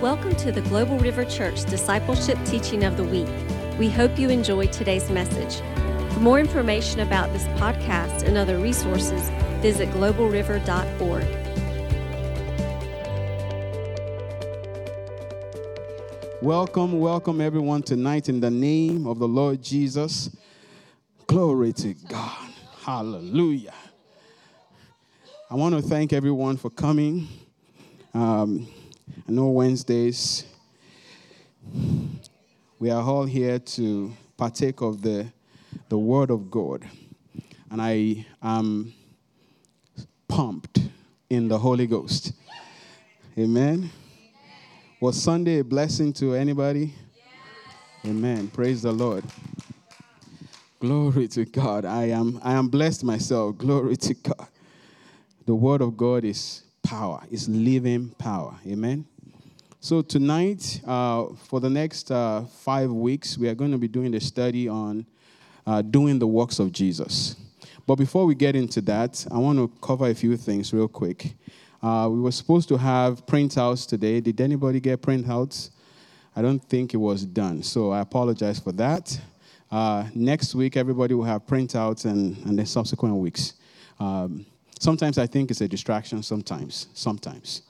Welcome to the Global River Church Discipleship Teaching of the Week. We hope you enjoy today's message. For more information about this podcast and other resources, visit globalriver.org. Welcome, welcome everyone tonight in the name of the Lord Jesus. Glory to God. Hallelujah. I want to thank everyone for coming. Um, I know Wednesdays, we are all here to partake of the, the Word of God. And I am pumped in the Holy Ghost. Amen. Was Sunday a blessing to anybody? Amen. Praise the Lord. Glory to God. I am, I am blessed myself. Glory to God. The Word of God is power, it's living power. Amen. So, tonight, uh, for the next uh, five weeks, we are going to be doing a study on uh, doing the works of Jesus. But before we get into that, I want to cover a few things real quick. Uh, we were supposed to have printouts today. Did anybody get printouts? I don't think it was done, so I apologize for that. Uh, next week, everybody will have printouts, and, and then subsequent weeks. Um, sometimes I think it's a distraction, sometimes, sometimes.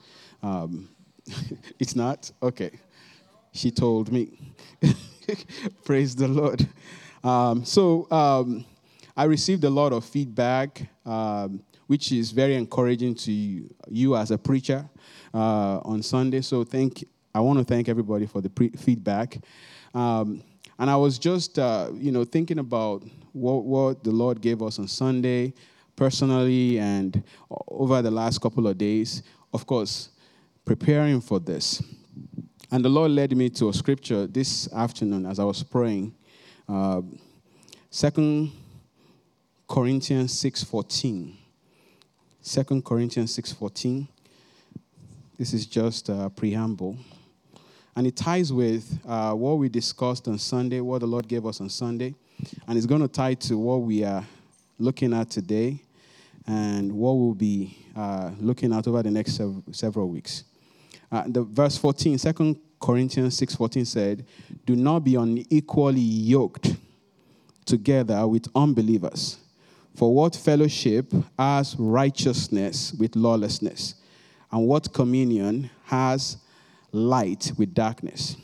Um, it's not? Okay. She told me. Praise the Lord. Um, so um, I received a lot of feedback, um, which is very encouraging to you, you as a preacher uh, on Sunday. So thank. I want to thank everybody for the pre- feedback. Um, and I was just, uh, you know, thinking about what, what the Lord gave us on Sunday, personally, and over the last couple of days. Of course, preparing for this. And the Lord led me to a scripture this afternoon as I was praying. Uh, Second Corinthians 6.14. 2 Corinthians 6.14. This is just a preamble. And it ties with uh, what we discussed on Sunday, what the Lord gave us on Sunday. And it's going to tie to what we are looking at today and what we'll be uh, looking at over the next sev- several weeks. Uh, the verse 14, 2 Corinthians 6:14 said, "Do not be unequally yoked together with unbelievers. For what fellowship has righteousness with lawlessness? And what communion has light with darkness?"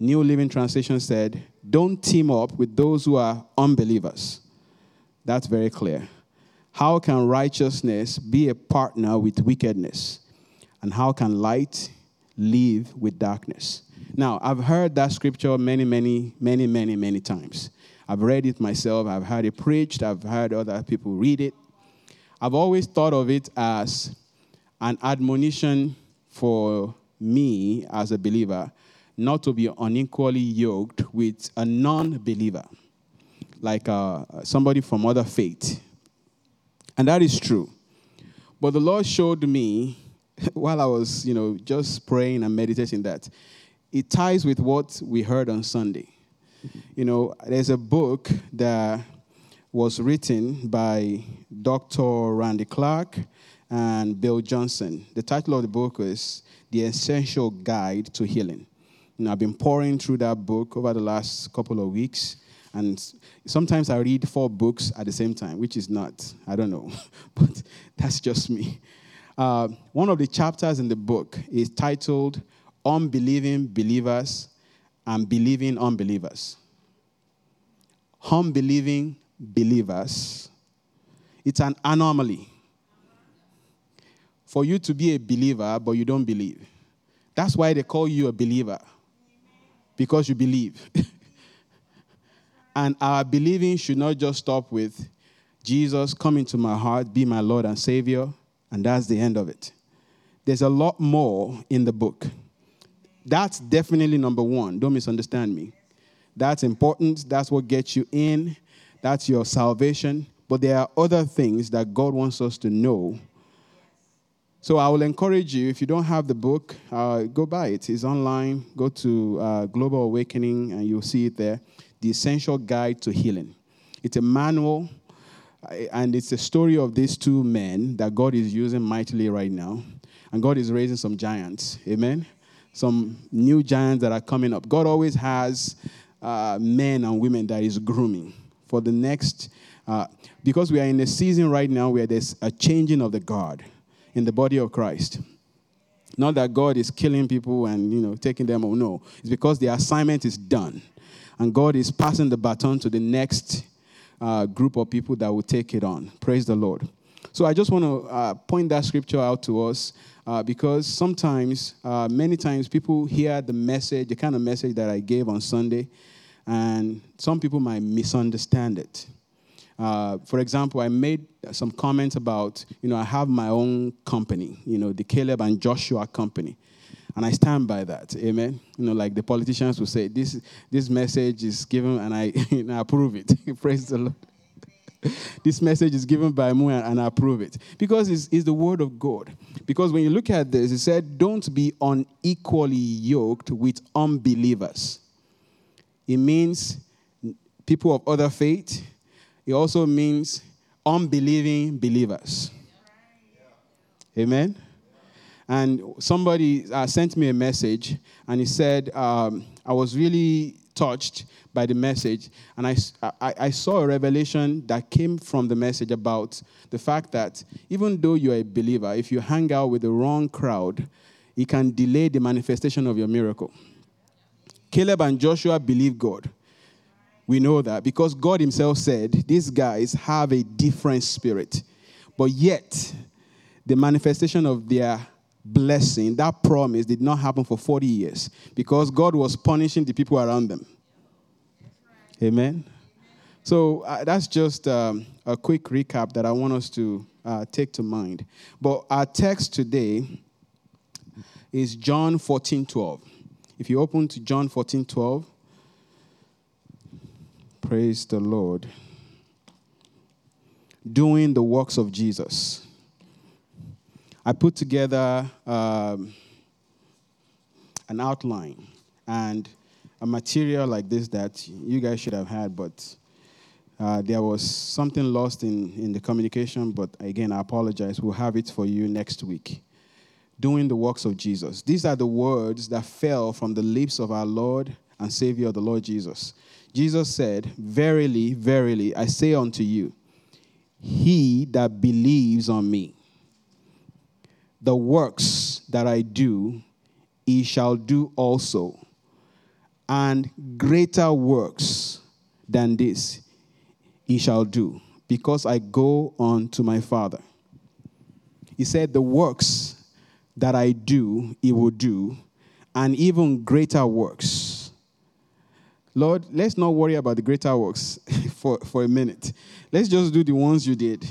New Living Translation said, "Don't team up with those who are unbelievers." That's very clear. How can righteousness be a partner with wickedness? And how can light live with darkness? Now, I've heard that scripture many, many, many, many, many times. I've read it myself, I've heard it preached, I've heard other people read it. I've always thought of it as an admonition for me as a believer not to be unequally yoked with a non believer, like uh, somebody from other faith. And that is true. But the Lord showed me while I was, you know, just praying and meditating that it ties with what we heard on Sunday. You know, there's a book that was written by Dr. Randy Clark and Bill Johnson. The title of the book is The Essential Guide to Healing. Know, I've been pouring through that book over the last couple of weeks, and sometimes I read four books at the same time, which is not, I don't know, but that's just me. Uh, one of the chapters in the book is titled Unbelieving Believers and Believing Unbelievers. Unbelieving believers. It's an anomaly for you to be a believer, but you don't believe. That's why they call you a believer, because you believe. and our believing should not just stop with Jesus, come into my heart, be my Lord and Savior, and that's the end of it. There's a lot more in the book. That's definitely number one. Don't misunderstand me. That's important. That's what gets you in. That's your salvation. But there are other things that God wants us to know. So I will encourage you, if you don't have the book, uh, go buy it. It's online. Go to uh, Global Awakening and you'll see it there. The Essential Guide to Healing. It's a manual and it's a story of these two men that God is using mightily right now. And God is raising some giants. Amen. some new giants that are coming up. God always has uh, men and women that is grooming for the next, uh, because we are in a season right now where there's a changing of the guard in the body of Christ. Not that God is killing people and you know taking them. Oh no, it's because the assignment is done, and God is passing the baton to the next uh, group of people that will take it on. Praise the Lord. So I just want to uh, point that scripture out to us uh, because sometimes, uh, many times, people hear the message, the kind of message that I gave on Sunday, and some people might misunderstand it. Uh, for example, I made some comments about, you know, I have my own company, you know, the Caleb and Joshua company. And I stand by that. Amen. You know, like the politicians will say, this, this message is given and I, know, approve it. Praise the Lord. this message is given by me and I approve it. Because it's, it's the word of God. Because when you look at this, it said, don't be unequally yoked with unbelievers. It means people of other faith, it also means unbelieving believers. Amen. And somebody uh, sent me a message, and he said, um, I was really touched by the message, and I, I, I, saw a revelation that came from the message about the fact that even though you're a believer, if you hang out with the wrong crowd, it can delay the manifestation of your miracle. Caleb and Joshua believed God. We know that because God Himself said these guys have a different spirit. But yet, the manifestation of their blessing, that promise, did not happen for 40 years because God was punishing the people around them. Amen. So uh, that's just um, a quick recap that I want us to uh, take to mind. But our text today is John 14 12. If you open to John 14 12, Praise the Lord. Doing the works of Jesus. I put together um, an outline and a material like this that you guys should have had, but uh, there was something lost in, in the communication. But again, I apologize. We'll have it for you next week. Doing the works of Jesus. These are the words that fell from the lips of our Lord and Savior, the Lord Jesus. Jesus said, Verily, verily, I say unto you, he that believes on me, the works that I do, he shall do also, and greater works than this he shall do, because I go on to my Father. He said, The works that I do, he will do, and even greater works Lord, let's not worry about the greater works for, for a minute. Let's just do the ones you did.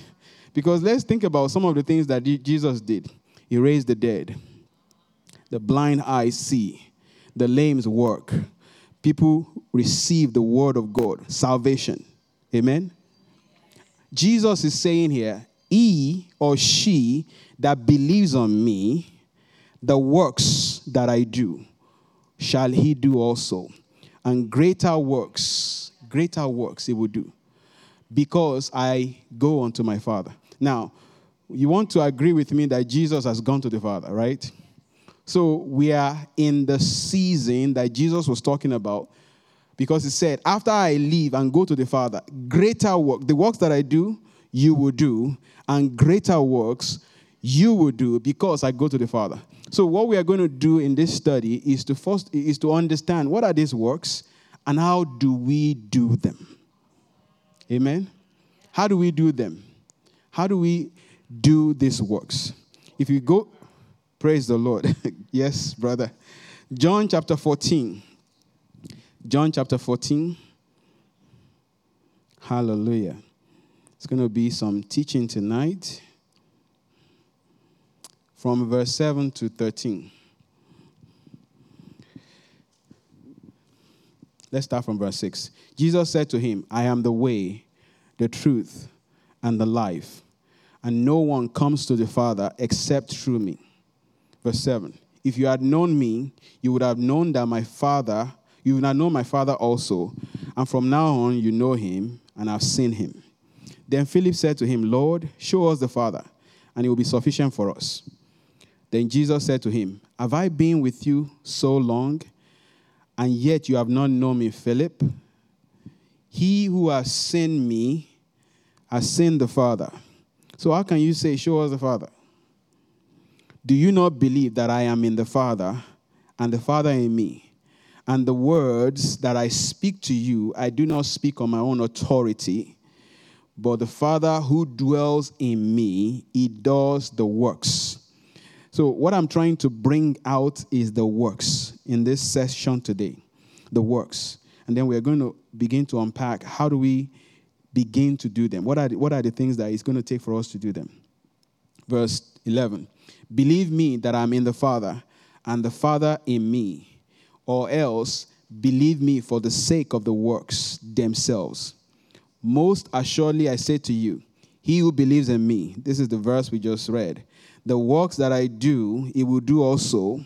Because let's think about some of the things that Jesus did. He raised the dead, the blind eyes see, the lames work, people receive the word of God, salvation. Amen? Jesus is saying here, he or she that believes on me, the works that I do, shall he do also and greater works, greater works he will do because I go unto my Father. Now, you want to agree with me that Jesus has gone to the Father, right? So we are in the season that Jesus was talking about because he said, After I leave and go to the Father, greater work, the works that I do, you will do, and greater works you will do because I go to the Father. So what we are going to do in this study is to first is to understand what are these works and how do we do them. Amen. How do we do them? How do we do these works? If you go praise the Lord. yes, brother. John chapter 14. John chapter 14. Hallelujah. It's going to be some teaching tonight from verse 7 to 13. Let's start from verse 6. Jesus said to him, I am the way, the truth, and the life, and no one comes to the Father except through me. Verse 7. If you had known me, you would have known that my Father, you would have known my Father also, and from now on you know him and have seen him. Then Philip said to him, Lord, show us the Father, and it will be sufficient for us. Then Jesus said to him, Have I been with you so long, and yet you have not known me, Philip? He who has seen me has seen the Father. So, how can you say, Show us the Father? Do you not believe that I am in the Father and the Father in me? And the words that I speak to you, I do not speak on my own authority, but the Father who dwells in me, he does the works. So, what I'm trying to bring out is the works in this session today. The works. And then we're going to begin to unpack how do we begin to do them? What are the, what are the things that it's going to take for us to do them? Verse 11 Believe me that I'm in the Father, and the Father in me, or else believe me for the sake of the works themselves. Most assuredly, I say to you, he who believes in me, this is the verse we just read, the works that I do, he will do also,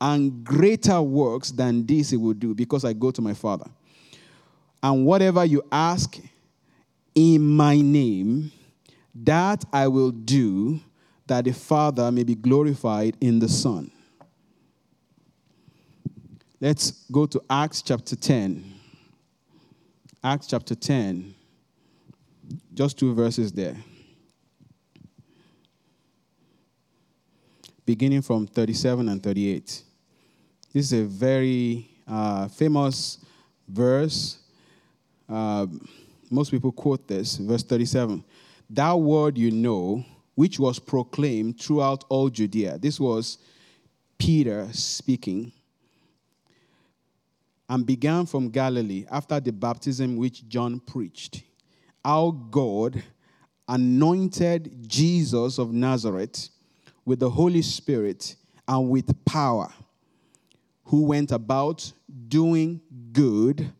and greater works than this he will do, because I go to my Father. And whatever you ask in my name, that I will do, that the Father may be glorified in the Son. Let's go to Acts chapter 10. Acts chapter 10. Just two verses there. Beginning from 37 and 38. This is a very uh, famous verse. Uh, most people quote this, verse 37. That word you know, which was proclaimed throughout all Judea. This was Peter speaking. And began from Galilee after the baptism which John preached. Our God anointed Jesus of Nazareth with the Holy Spirit and with power, who went about doing good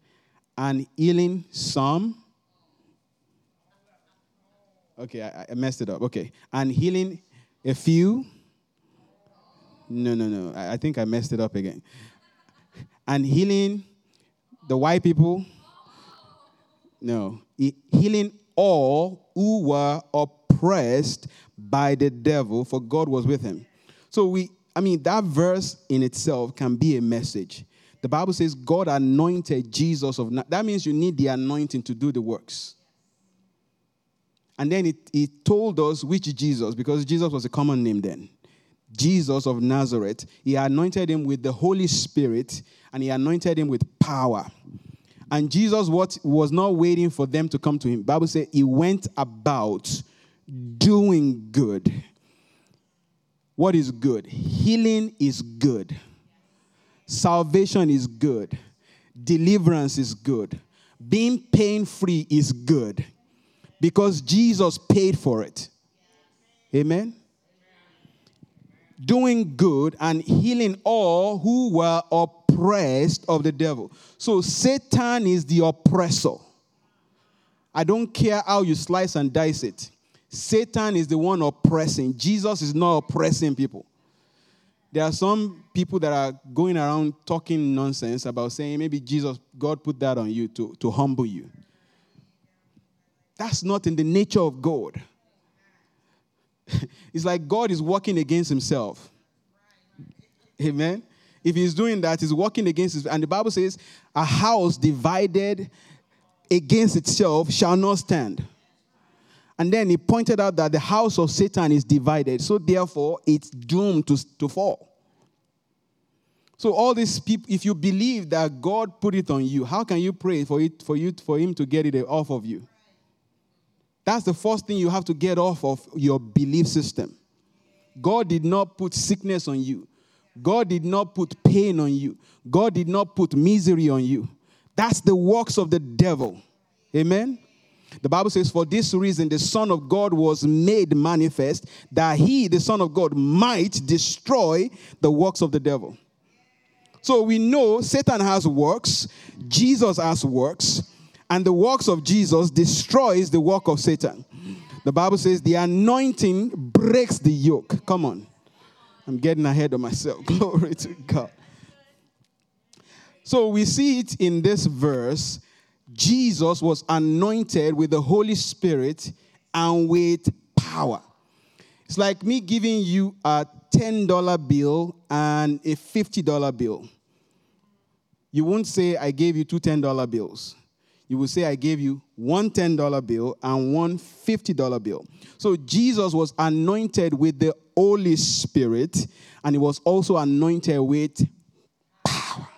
and healing some Okay, I, I messed it up. Okay. And healing a few. No, no, no. I, I think I messed it up again. And healing the white people. No. He, healing all who were oppressed by the devil, for God was with him. So we, I mean, that verse in itself can be a message. The Bible says God anointed Jesus of. That means you need the anointing to do the works. And then it, it told us which Jesus, because Jesus was a common name then. Jesus of Nazareth. He anointed him with the Holy Spirit and he anointed him with power. And Jesus what, was not waiting for them to come to him. Bible says he went about doing good. What is good? Healing is good. Salvation is good. Deliverance is good. Being pain free is good because Jesus paid for it. Amen. Doing good and healing all who were oppressed of the devil. So Satan is the oppressor. I don't care how you slice and dice it. Satan is the one oppressing. Jesus is not oppressing people. There are some people that are going around talking nonsense about saying maybe Jesus, God put that on you to, to humble you. That's not in the nature of God. it's like God is working against himself. Amen. If he's doing that, he's working against his. And the Bible says, a house divided against itself shall not stand. And then he pointed out that the house of Satan is divided, so therefore it's doomed to, to fall. So all these people, if you believe that God put it on you, how can you pray for it for you for him to get it off of you? That's the first thing you have to get off of your belief system. God did not put sickness on you. God did not put pain on you. God did not put misery on you. That's the works of the devil. Amen. The Bible says, For this reason, the Son of God was made manifest, that he, the Son of God, might destroy the works of the devil. So we know Satan has works, Jesus has works, and the works of Jesus destroys the work of Satan. The Bible says the anointing breaks the yoke. Come on. I'm getting ahead of myself. Glory to God. So we see it in this verse. Jesus was anointed with the Holy Spirit and with power. It's like me giving you a $10 bill and a $50 bill. You won't say, I gave you two $10 bills. You will say, I gave you one $10 bill and one $50 bill. So Jesus was anointed with the Holy Spirit and he was also anointed with power.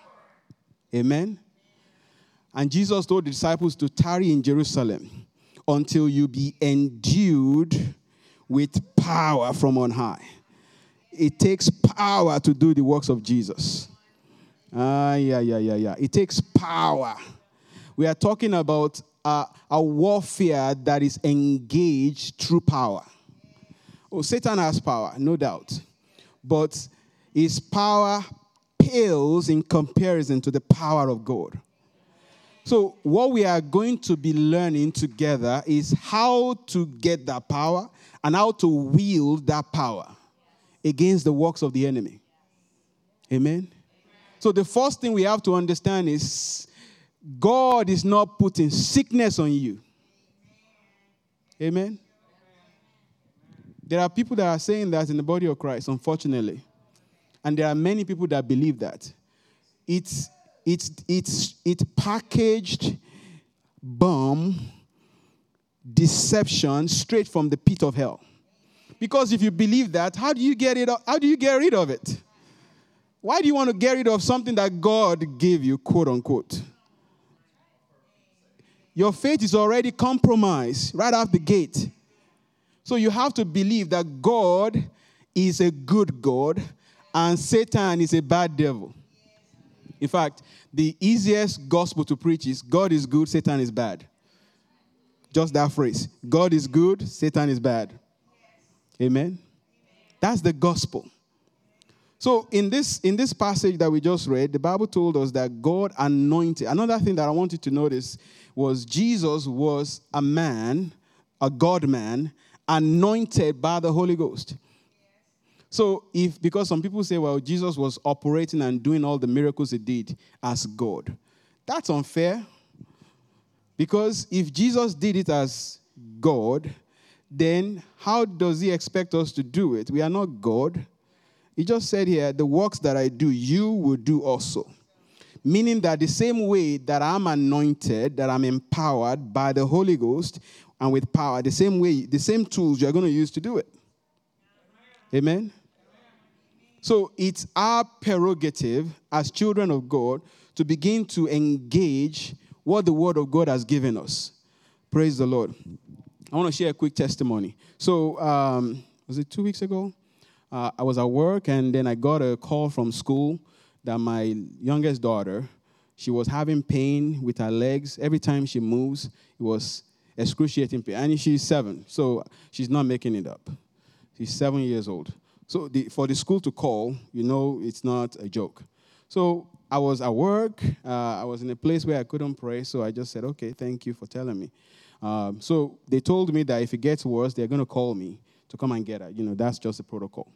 Amen. And Jesus told the disciples to tarry in Jerusalem until you be endued with power from on high. It takes power to do the works of Jesus. Ah, yeah, yeah, yeah, yeah. It takes power. We are talking about uh, a warfare that is engaged through power. Oh, Satan has power, no doubt. But his power pales in comparison to the power of God. So, what we are going to be learning together is how to get that power and how to wield that power against the works of the enemy. Amen? So, the first thing we have to understand is God is not putting sickness on you. Amen? There are people that are saying that in the body of Christ, unfortunately. And there are many people that believe that. It's it's it's it packaged bomb deception straight from the pit of hell. Because if you believe that, how do you get it how do you get rid of it? Why do you want to get rid of something that God gave you, quote unquote? Your faith is already compromised right off the gate. So you have to believe that God is a good God and Satan is a bad devil. In fact, the easiest gospel to preach is God is good, Satan is bad. Just that phrase God is good, Satan is bad. Amen. That's the gospel. So in this in this passage that we just read, the Bible told us that God anointed. Another thing that I wanted to notice was Jesus was a man, a God man, anointed by the Holy Ghost. So, if because some people say, well, Jesus was operating and doing all the miracles he did as God, that's unfair. Because if Jesus did it as God, then how does he expect us to do it? We are not God. He just said here, the works that I do, you will do also. Meaning that the same way that I'm anointed, that I'm empowered by the Holy Ghost and with power, the same way, the same tools you're going to use to do it. Amen? So it's our prerogative as children of God to begin to engage what the Word of God has given us. Praise the Lord. I want to share a quick testimony. So, um, was it two weeks ago? Uh, I was at work and then I got a call from school that my youngest daughter, she was having pain with her legs. Every time she moves, it was excruciating pain. And she's seven, so she's not making it up. She's seven years old. So the, for the school to call, you know, it's not a joke. So I was at work. Uh, I was in a place where I couldn't pray. So I just said, okay, thank you for telling me. Um, so they told me that if it gets worse, they're going to call me to come and get her. You know, that's just the protocol.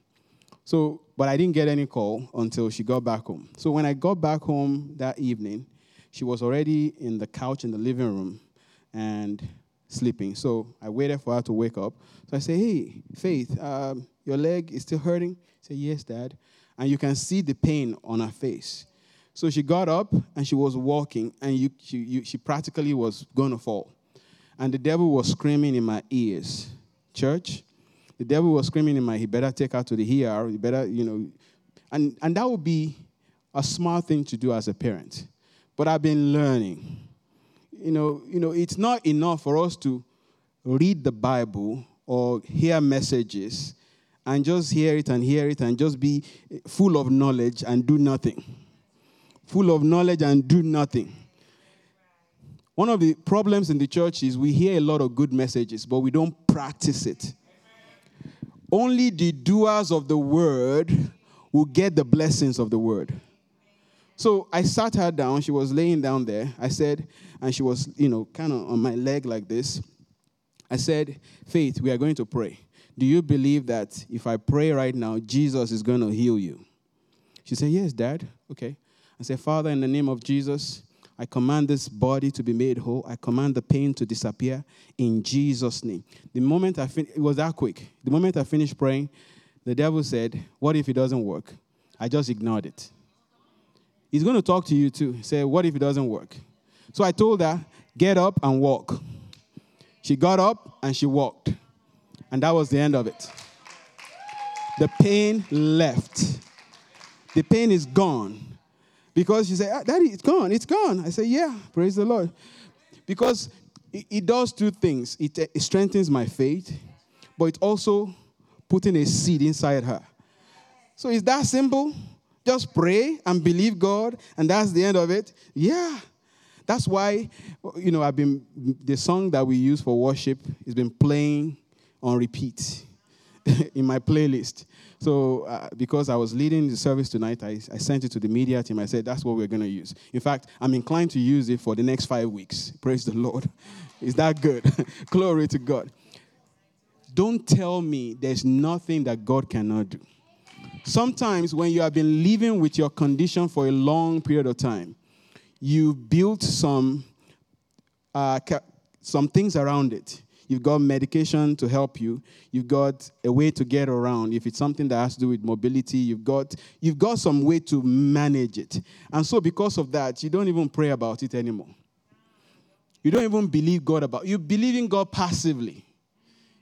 So, but I didn't get any call until she got back home. So when I got back home that evening, she was already in the couch in the living room and sleeping. So I waited for her to wake up. So I said, hey, Faith, um, your leg is still hurting? Say, Yes, Dad. And you can see the pain on her face. So she got up and she was walking, and you, she, you, she practically was going to fall. And the devil was screaming in my ears, Church, the devil was screaming in my, he better take her to the ER, you better, you know. And, and that would be a smart thing to do as a parent. But I've been learning. You know, you know, it's not enough for us to read the Bible or hear messages and just hear it and hear it and just be full of knowledge and do nothing. Full of knowledge and do nothing. One of the problems in the church is we hear a lot of good messages, but we don't practice it. Only the doers of the word will get the blessings of the word. So I sat her down. She was laying down there. I said, and she was, you know, kind of on my leg like this. I said, Faith, we are going to pray. Do you believe that if I pray right now, Jesus is going to heal you? She said, Yes, Dad. Okay. I said, Father, in the name of Jesus, I command this body to be made whole. I command the pain to disappear in Jesus' name. The moment I fin- it was that quick. The moment I finished praying, The devil said, What if it doesn't work? I just ignored it. He's going to talk to you too. Say, What if it doesn't work? So I told her, Get up and walk. She got up and she walked. And that was the end of it. The pain left. The pain is gone. Because she said, ah, Daddy, it's gone. It's gone. I said, Yeah, praise the Lord. Because it, it does two things it, it strengthens my faith, but it also putting a seed inside her. So it's that simple? Just pray and believe God, and that's the end of it? Yeah. That's why, you know, I've been, the song that we use for worship has been playing on repeat in my playlist. So, uh, because I was leading the service tonight, I, I sent it to the media team. I said, that's what we're going to use. In fact, I'm inclined to use it for the next five weeks. Praise the Lord. Is that good? Glory to God. Don't tell me there's nothing that God cannot do. Sometimes, when you have been living with your condition for a long period of time, you built some, uh, some things around it. You've got medication to help you. You've got a way to get around. If it's something that has to do with mobility, you've got, you've got some way to manage it. And so, because of that, you don't even pray about it anymore. You don't even believe God about You believe in God passively.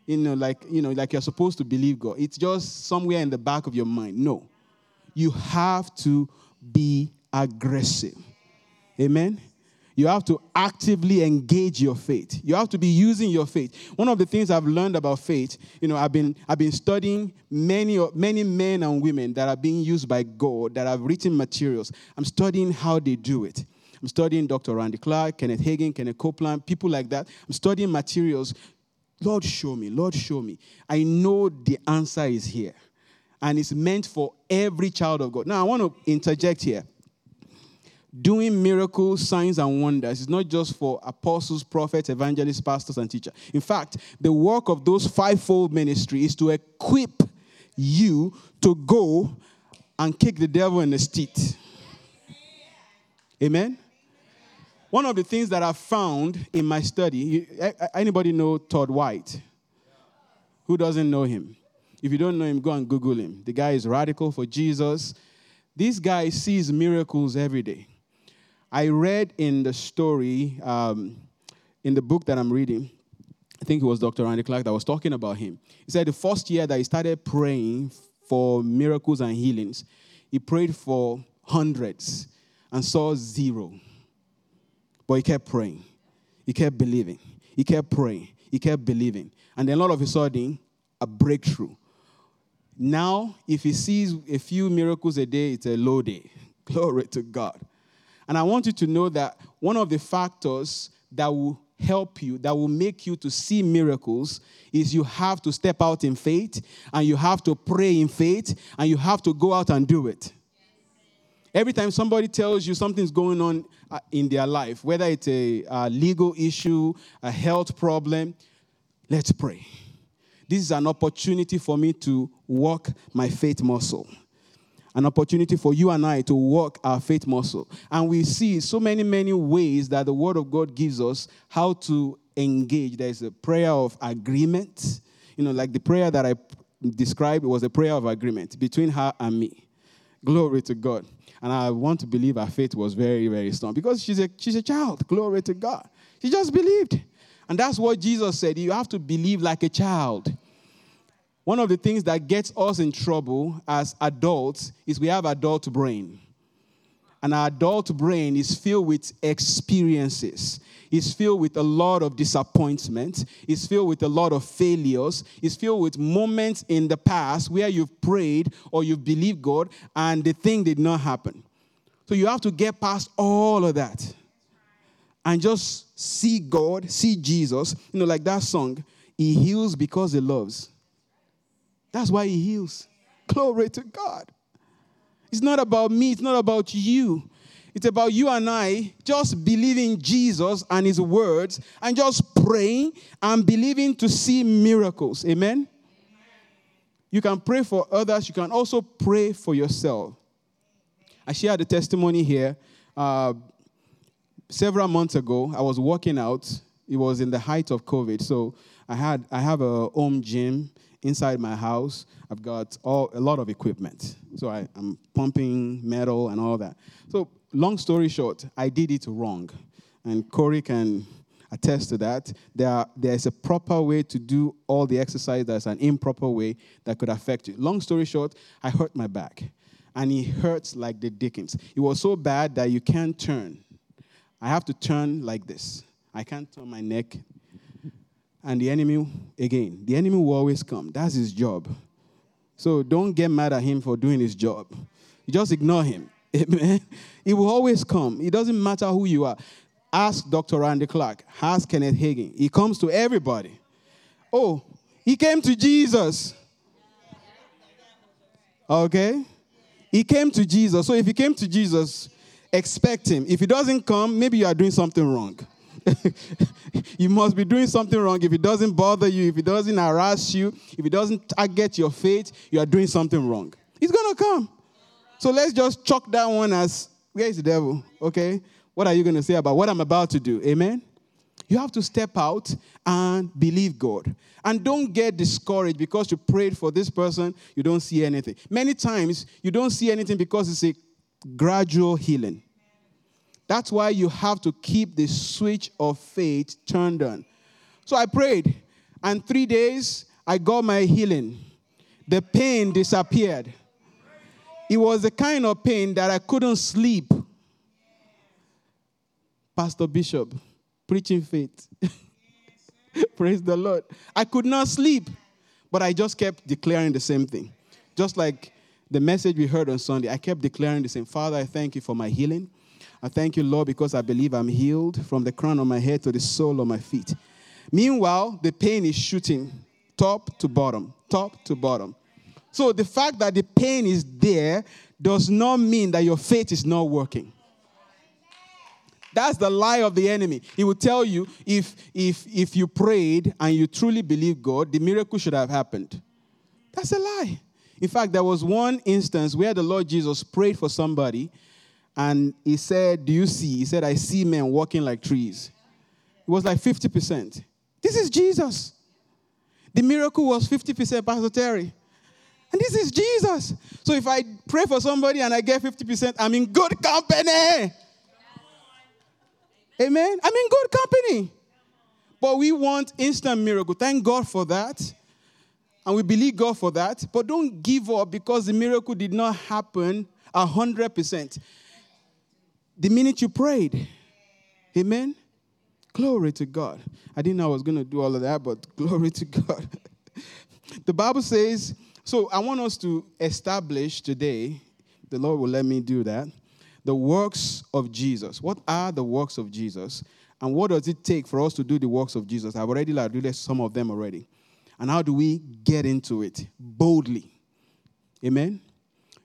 You know, like, you know, like you're supposed to believe God. It's just somewhere in the back of your mind. No. You have to be aggressive. Amen. You have to actively engage your faith. You have to be using your faith. One of the things I've learned about faith, you know, I've been, I've been studying many, many men and women that are being used by God that have written materials. I'm studying how they do it. I'm studying Dr. Randy Clark, Kenneth Hagin, Kenneth Copeland, people like that. I'm studying materials. Lord, show me. Lord, show me. I know the answer is here. And it's meant for every child of God. Now, I want to interject here doing miracles, signs, and wonders is not just for apostles, prophets, evangelists, pastors, and teachers. In fact, the work of those fivefold ministry is to equip you to go and kick the devil in the teeth. Amen. One of the things that I found in my study, anybody know Todd White? Who doesn't know him? If you don't know him, go and Google him. The guy is radical for Jesus. This guy sees miracles every day. I read in the story, um, in the book that I'm reading, I think it was Dr. Randy Clark that was talking about him. He said the first year that he started praying for miracles and healings, he prayed for hundreds and saw zero. But he kept praying. He kept believing. He kept praying. He kept believing. And then all of a sudden, a breakthrough. Now, if he sees a few miracles a day, it's a low day. Glory to God. And I want you to know that one of the factors that will help you, that will make you to see miracles, is you have to step out in faith and you have to pray in faith and you have to go out and do it. Every time somebody tells you something's going on uh, in their life, whether it's a, a legal issue, a health problem, let's pray. This is an opportunity for me to work my faith muscle an opportunity for you and I to work our faith muscle. And we see so many, many ways that the Word of God gives us how to engage. There's a prayer of agreement. You know, like the prayer that I described was a prayer of agreement between her and me. Glory to God. And I want to believe her faith was very, very strong because she's a, she's a child. Glory to God. She just believed. And that's what Jesus said. You have to believe like a child. One of the things that gets us in trouble as adults is we have adult brain. And our adult brain is filled with experiences. It's filled with a lot of disappointment. It's filled with a lot of failures. It's filled with moments in the past where you've prayed or you've believed God and the thing did not happen. So you have to get past all of that and just see God, see Jesus. You know, like that song, He heals because He loves. That's why He heals. Glory to God. It's not about me, it's not about you. It's about you and I just believing Jesus and His words and just praying and believing to see miracles. Amen? You can pray for others, you can also pray for yourself. I shared a testimony here. Uh, several months ago, I was working out. It was in the height of COVID. So I had I have a home gym inside my house, I've got all, a lot of equipment. So I, I'm pumping metal and all that. So, long story short, I did it wrong. And Corey can attest to that. There are, there's a proper way to do all the exercise, there's an improper way that could affect you. Long story short, I hurt my back. And it hurts like the dickens. It was so bad that you can't turn. I have to turn like this. I can't turn my neck. And the enemy, again, the enemy will always come. That's his job. So don't get mad at him for doing his job. You just ignore him. Amen. He will always come. It doesn't matter who you are. Ask Dr. Randy Clark. Ask Kenneth Hagin. He comes to everybody. Oh, he came to Jesus. Okay? He came to Jesus. So if he came to Jesus, expect him. If he doesn't come, maybe you are doing something wrong. you must be doing something wrong. If it doesn't bother you, if it doesn't harass you, if it doesn't target your faith, you are doing something wrong. It's going to come. So let's just chalk that one as where is the devil? Okay? What are you going to say about what I'm about to do? Amen? You have to step out and believe God. And don't get discouraged because you prayed for this person, you don't see anything. Many times, you don't see anything because it's a gradual healing. That's why you have to keep the switch of faith turned on. So I prayed, and three days I got my healing. The pain disappeared. It was the kind of pain that I couldn't sleep. Pastor Bishop, preaching faith. Praise the Lord. I could not sleep, but I just kept declaring the same thing. Just like the message we heard on Sunday, I kept declaring the same Father, I thank you for my healing. I thank you, Lord, because I believe I'm healed from the crown of my head to the sole of my feet. Meanwhile, the pain is shooting top to bottom, top to bottom. So the fact that the pain is there does not mean that your faith is not working. That's the lie of the enemy. He will tell you if, if, if you prayed and you truly believe God, the miracle should have happened. That's a lie. In fact, there was one instance where the Lord Jesus prayed for somebody and he said, Do you see? He said, I see men walking like trees. It was like 50%. This is Jesus. The miracle was 50%, Pastor Terry. And this is Jesus. So if I pray for somebody and I get 50%, I'm in good company. Amen. I'm in good company. But we want instant miracle. Thank God for that. And we believe God for that. But don't give up because the miracle did not happen 100% the minute you prayed. Amen. Glory to God. I didn't know I was going to do all of that, but glory to God. the Bible says, so I want us to establish today, the Lord will let me do that, the works of Jesus. What are the works of Jesus? And what does it take for us to do the works of Jesus? I've already alluded some of them already. And how do we get into it boldly? Amen.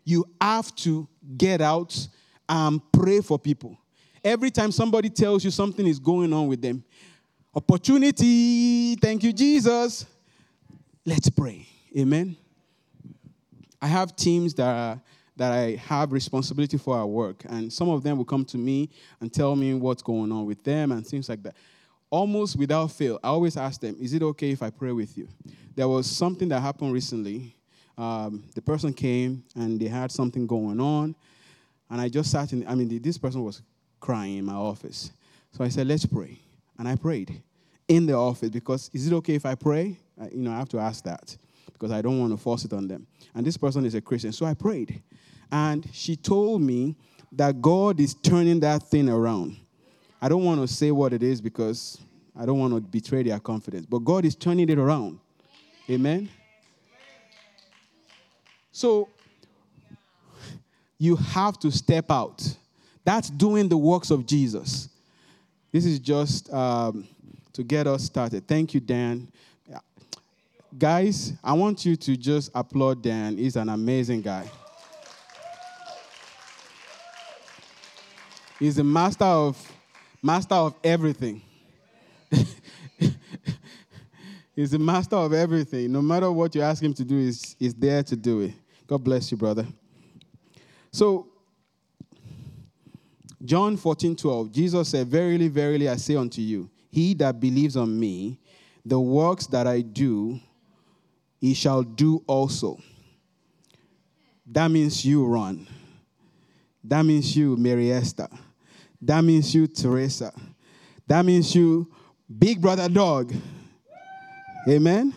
You have to get out and pray for people. Every time somebody tells you something is going on with them, opportunity, thank you, Jesus. Let's pray. Amen. I have teams that are, that I have responsibility for our work, and some of them will come to me and tell me what's going on with them and things like that. Almost without fail, I always ask them, "Is it okay if I pray with you?" There was something that happened recently. Um, the person came and they had something going on, and I just sat in, I mean, this person was crying in my office. So I said, let's pray. And I prayed in the office because is it okay if I pray? I, you know, I have to ask that because I don't want to force it on them. And this person is a Christian. So I prayed. And she told me that God is turning that thing around. I don't want to say what it is because I don't want to betray their confidence. But God is turning it around. Amen. So you have to step out. That's doing the works of Jesus. This is just um, to get us started. Thank you, Dan. Guys, I want you to just applaud Dan. He's an amazing guy. He's a master of master of everything. he's a master of everything. No matter what you ask him to do, he's, he's there to do it. God bless you, brother. So, John 14, 12, Jesus said, Verily, verily, I say unto you, he that believes on me, the works that I do, he shall do also. That means you run. That means you, Mary Esther. That means you, Teresa. That means you, Big Brother Dog. Amen.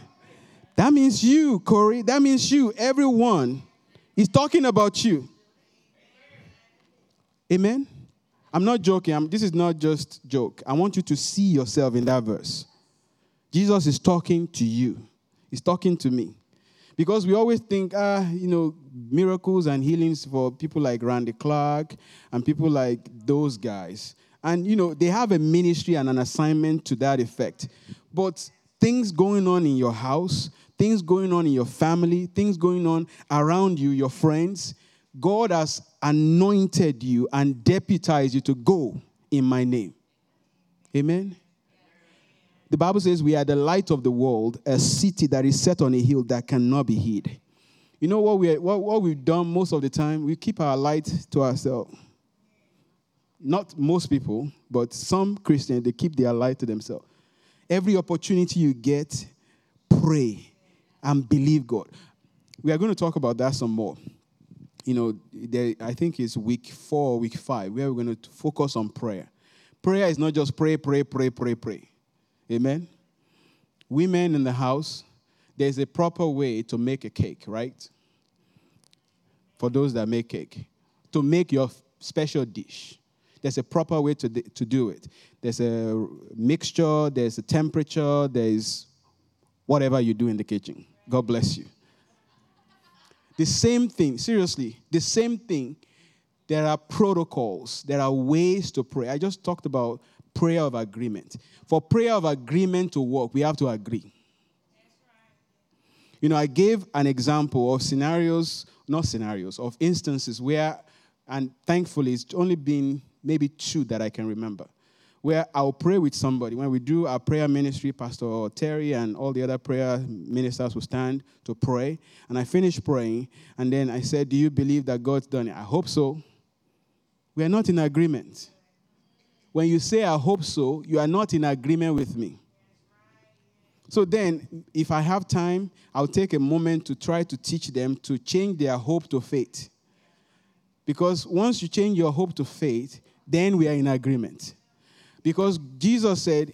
That means you, Corey. That means you, everyone. He's talking about you. Amen. I'm not joking. I'm, this is not just joke. I want you to see yourself in that verse. Jesus is talking to you. He's talking to me. Because we always think, ah, you know, miracles and healings for people like Randy Clark and people like those guys. And, you know, they have a ministry and an assignment to that effect. But things going on in your house, things going on in your family, things going on around you, your friends, God has anointed you and deputized you to go in my name. Amen. The Bible says we are the light of the world, a city that is set on a hill that cannot be hid. You know what, we what, what we've done most of the time? We keep our light to ourselves. Not most people, but some Christians, they keep their light to themselves. Every opportunity you get, pray and believe God. We are going to talk about that some more. You know, there, I think it's week four, week five, where we're going to focus on prayer. Prayer is not just pray, pray, pray, pray, pray. Amen. Women in the house, there's a proper way to make a cake, right? For those that make cake, to make your special dish. There's a proper way to, to do it. There's a mixture, there's a temperature, there's whatever you do in the kitchen. God bless you. The same thing, seriously, the same thing. There are protocols, there are ways to pray. I just talked about prayer of agreement. For prayer of agreement to work, we have to agree. You know, I gave an example of scenarios, not scenarios, of instances where, and thankfully, it's only been maybe two that I can remember, where I'll pray with somebody. When we do our prayer ministry, Pastor Terry and all the other prayer ministers will stand to pray. And I finished praying, and then I said, Do you believe that God's done it? I hope so. We are not in agreement. When you say, I hope so, you are not in agreement with me. So then, if I have time, I'll take a moment to try to teach them to change their hope to faith. Because once you change your hope to faith, then we are in agreement. Because Jesus said,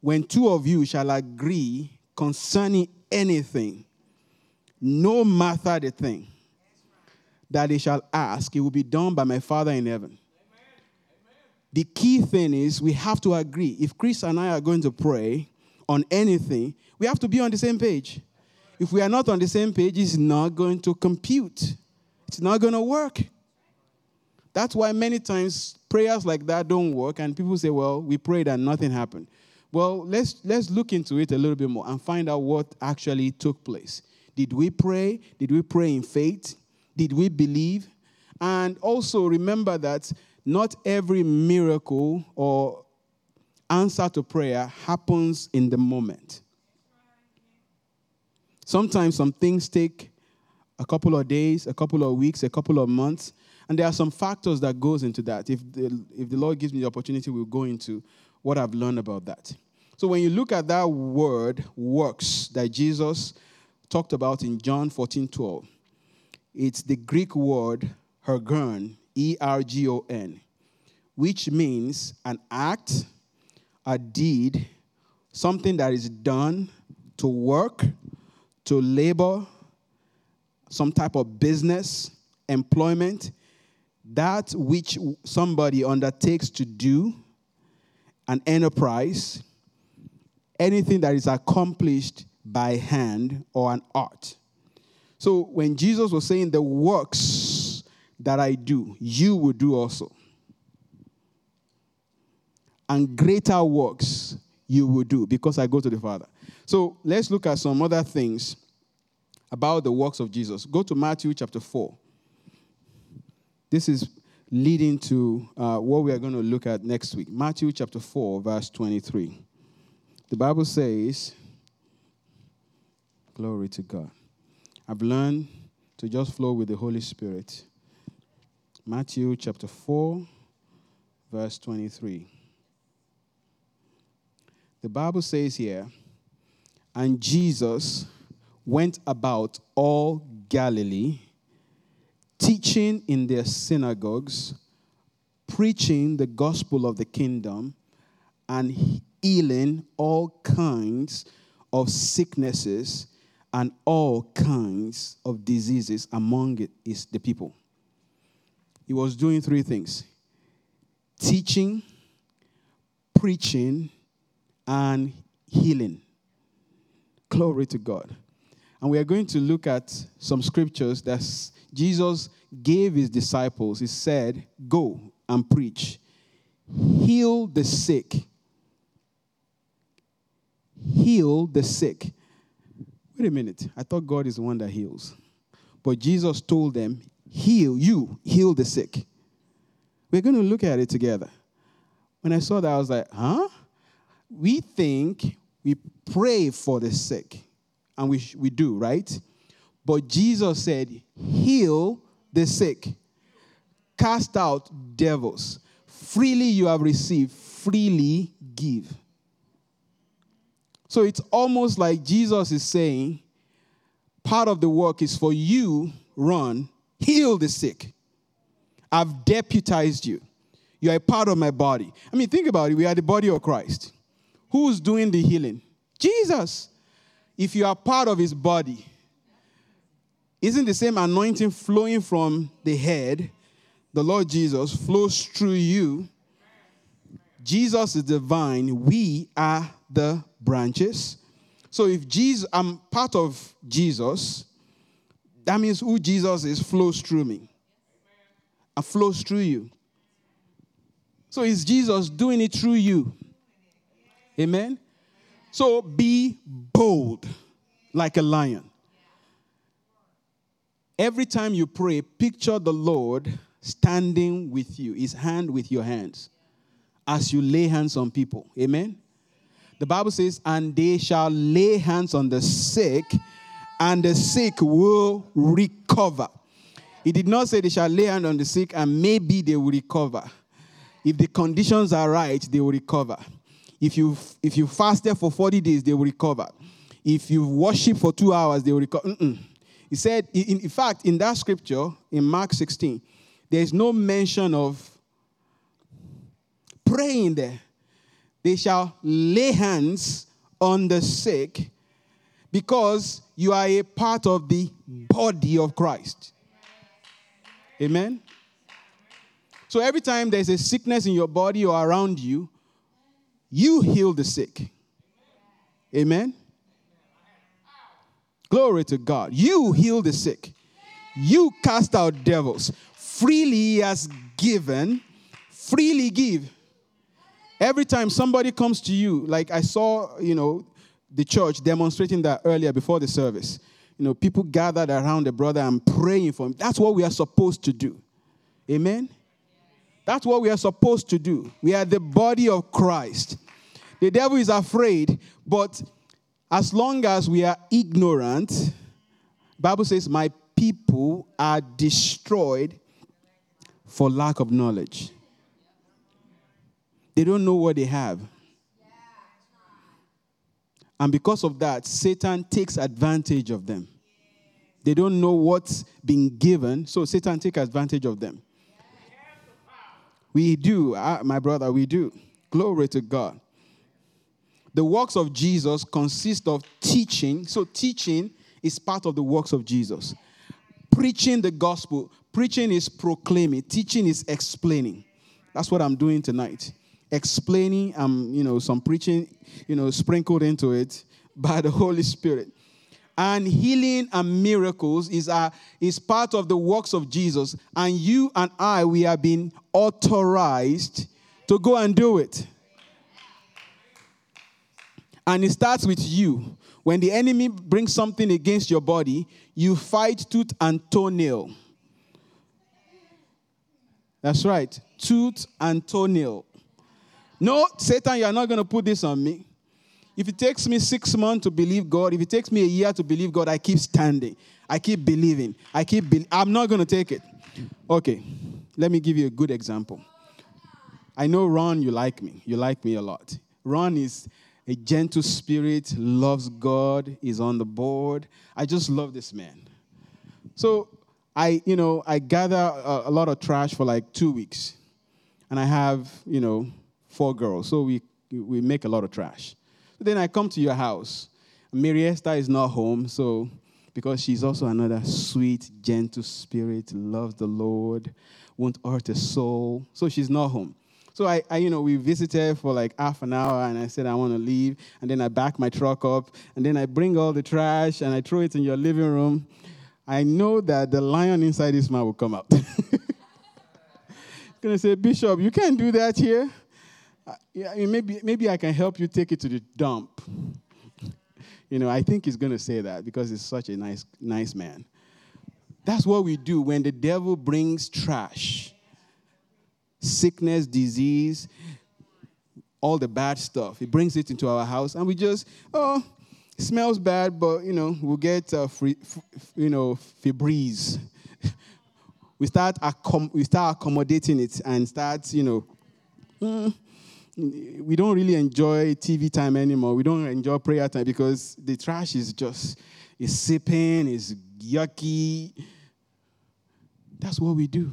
When two of you shall agree concerning anything, no matter the thing that they shall ask, it will be done by my Father in heaven. The key thing is we have to agree. If Chris and I are going to pray on anything, we have to be on the same page. If we are not on the same page, it's not going to compute. It's not going to work. That's why many times prayers like that don't work, and people say, Well, we prayed and nothing happened. Well, let's, let's look into it a little bit more and find out what actually took place. Did we pray? Did we pray in faith? Did we believe? And also remember that not every miracle or answer to prayer happens in the moment. Sometimes some things take a couple of days, a couple of weeks, a couple of months, and there are some factors that goes into that. If the, if the Lord gives me the opportunity, we'll go into what I've learned about that. So when you look at that word works that Jesus talked about in John 14, 12, it's the Greek word ergon, E R G O N, which means an act, a deed, something that is done to work, to labor, some type of business, employment, that which somebody undertakes to do, an enterprise, anything that is accomplished by hand or an art. So when Jesus was saying the works that I do, you will do also. And greater works you will do because I go to the Father. So let's look at some other things about the works of Jesus. Go to Matthew chapter 4. This is leading to uh, what we are going to look at next week. Matthew chapter 4, verse 23. The Bible says, Glory to God. I've learned to just flow with the Holy Spirit. Matthew chapter 4, verse 23. The Bible says here, And Jesus went about all Galilee, teaching in their synagogues, preaching the gospel of the kingdom, and healing all kinds of sicknesses and all kinds of diseases among it is the people. He was doing three things teaching, preaching, and healing. Glory to God. And we are going to look at some scriptures that Jesus gave his disciples. He said, Go and preach, heal the sick, heal the sick. Wait a minute. I thought God is the one that heals. But Jesus told them, Heal, you, heal the sick. We're going to look at it together. When I saw that, I was like, Huh? We think we pray for the sick, and we, we do, right? But Jesus said, Heal the sick, cast out devils. Freely you have received, freely give. So it's almost like Jesus is saying, part of the work is for you, run, heal the sick. I've deputized you. You are a part of my body. I mean, think about it. We are the body of Christ. Who's doing the healing? Jesus. If you are part of his body, isn't the same anointing flowing from the head, the Lord Jesus, flows through you? Jesus is the vine, we are the branches. So if Jesus, I'm part of Jesus, that means who Jesus is flows through me and flows through you. So is Jesus doing it through you? Amen. So be bold like a lion. Every time you pray, picture the Lord standing with you, his hand with your hands as you lay hands on people. Amen. The Bible says, and they shall lay hands on the sick, and the sick will recover. He did not say they shall lay hands on the sick, and maybe they will recover. If the conditions are right, they will recover. If you if you fasted for 40 days, they will recover. If you worship for two hours, they will recover. Mm-mm. He said, in, in fact, in that scripture, in Mark 16, there is no mention of praying there they shall lay hands on the sick because you are a part of the body of Christ. Amen. So every time there's a sickness in your body or around you, you heal the sick. Amen. Glory to God. You heal the sick. You cast out devils. Freely has given, freely give. Every time somebody comes to you, like I saw, you know, the church demonstrating that earlier before the service. You know, people gathered around the brother and praying for him. That's what we are supposed to do. Amen? That's what we are supposed to do. We are the body of Christ. The devil is afraid, but as long as we are ignorant, Bible says, "My people are destroyed for lack of knowledge." They don't know what they have. And because of that, Satan takes advantage of them. They don't know what's been given, so Satan takes advantage of them. We do, uh, my brother, we do. Glory to God. The works of Jesus consist of teaching. So, teaching is part of the works of Jesus. Preaching the gospel. Preaching is proclaiming, teaching is explaining. That's what I'm doing tonight explaining um, you know, some preaching, you know, sprinkled into it by the Holy Spirit. And healing and miracles is, a, is part of the works of Jesus. And you and I, we have been authorized to go and do it. And it starts with you. When the enemy brings something against your body, you fight tooth and toenail. That's right, tooth and toenail. No, Satan, you are not going to put this on me. If it takes me six months to believe God, if it takes me a year to believe God, I keep standing. I keep believing. I keep. Be- I'm not going to take it. Okay, let me give you a good example. I know Ron, you like me. You like me a lot. Ron is a gentle spirit, loves God, is on the board. I just love this man. So I, you know, I gather a, a lot of trash for like two weeks, and I have, you know, four girls. So we we make a lot of trash. Then I come to your house. Mary Esther is not home, so because she's also another sweet, gentle spirit, loves the Lord, won't hurt a soul. So she's not home. So I, I, you know, we visited for like half an hour, and I said I want to leave, and then I back my truck up, and then I bring all the trash and I throw it in your living room. I know that the lion inside this man will come out. gonna say, Bishop, you can't do that here. Yeah, maybe maybe I can help you take it to the dump. you know, I think he's gonna say that because he's such a nice nice man. That's what we do when the devil brings trash sickness, disease, all the bad stuff. He brings it into our house, and we just, oh, it smells bad, but you know, we'll get, uh, free, f- you know, Febreze. we start accom- we start accommodating it and start, you know. Mm, we don't really enjoy TV time anymore. We don't enjoy prayer time because the trash is just is sipping, is yucky. That's what we do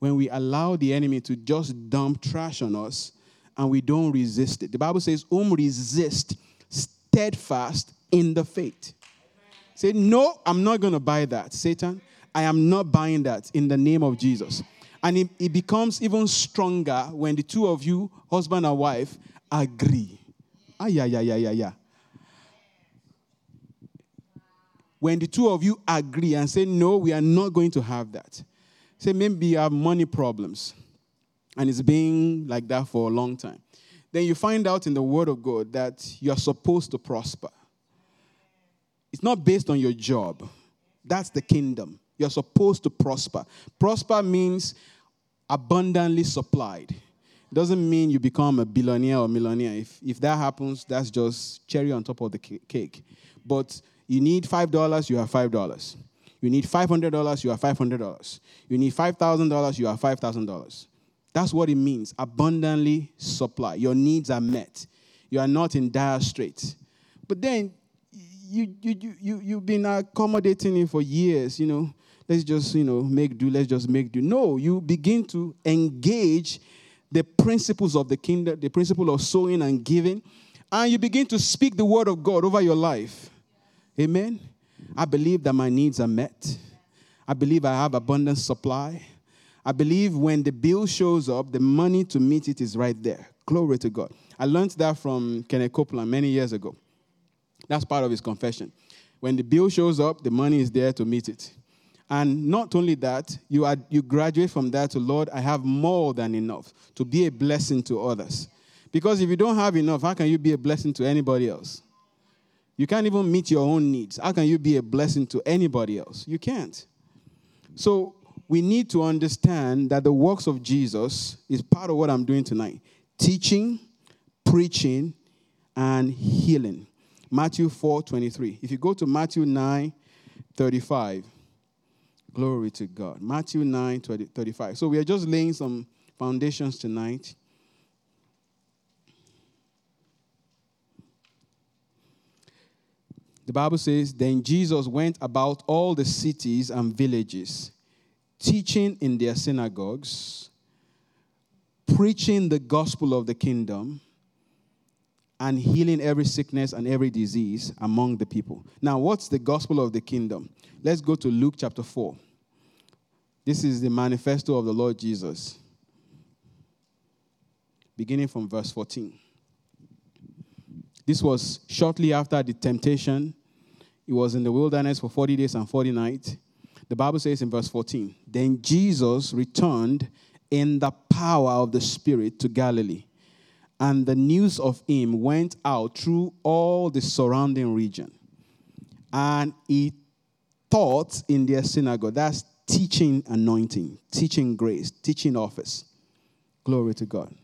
when we allow the enemy to just dump trash on us and we don't resist it. The Bible says, "Um resist steadfast in the faith." Say, no, I'm not going to buy that. Satan, I am not buying that in the name of Jesus. And it, it becomes even stronger when the two of you, husband and wife, agree. Ah, yeah, yeah, yeah, yeah, yeah. When the two of you agree and say, no, we are not going to have that. Say maybe you have money problems and it's been like that for a long time. Then you find out in the Word of God that you're supposed to prosper. It's not based on your job, that's the kingdom. You're supposed to prosper. Prosper means abundantly supplied. Doesn't mean you become a billionaire or millionaire. If, if that happens, that's just cherry on top of the cake. But you need $5, you have $5. You need $500, you have $500. You need $5,000, you have $5,000. That's what it means abundantly supply. Your needs are met. You are not in dire straits. But then you, you, you, you, you've been accommodating it for years, you know. Let's just, you know, make do, let's just make do. No, you begin to engage the principles of the kingdom, the principle of sowing and giving, and you begin to speak the word of God over your life. Amen. I believe that my needs are met. I believe I have abundant supply. I believe when the bill shows up, the money to meet it is right there. Glory to God. I learned that from Kenneth Copeland many years ago. That's part of his confession. When the bill shows up, the money is there to meet it. And not only that, you, are, you graduate from that to, Lord, I have more than enough to be a blessing to others. Because if you don't have enough, how can you be a blessing to anybody else? You can't even meet your own needs. How can you be a blessing to anybody else? You can't. So we need to understand that the works of Jesus is part of what I'm doing tonight teaching, preaching, and healing. Matthew 4 23. If you go to Matthew 9 35, glory to God. Matthew 9 20, 35. So we are just laying some foundations tonight The Bible says, Then Jesus went about all the cities and villages, teaching in their synagogues, preaching the gospel of the kingdom, and healing every sickness and every disease among the people. Now, what's the gospel of the kingdom? Let's go to Luke chapter 4. This is the manifesto of the Lord Jesus, beginning from verse 14. This was shortly after the temptation. He was in the wilderness for 40 days and 40 nights. The Bible says in verse 14 Then Jesus returned in the power of the Spirit to Galilee, and the news of him went out through all the surrounding region. And he taught in their synagogue. That's teaching anointing, teaching grace, teaching office. Glory to God.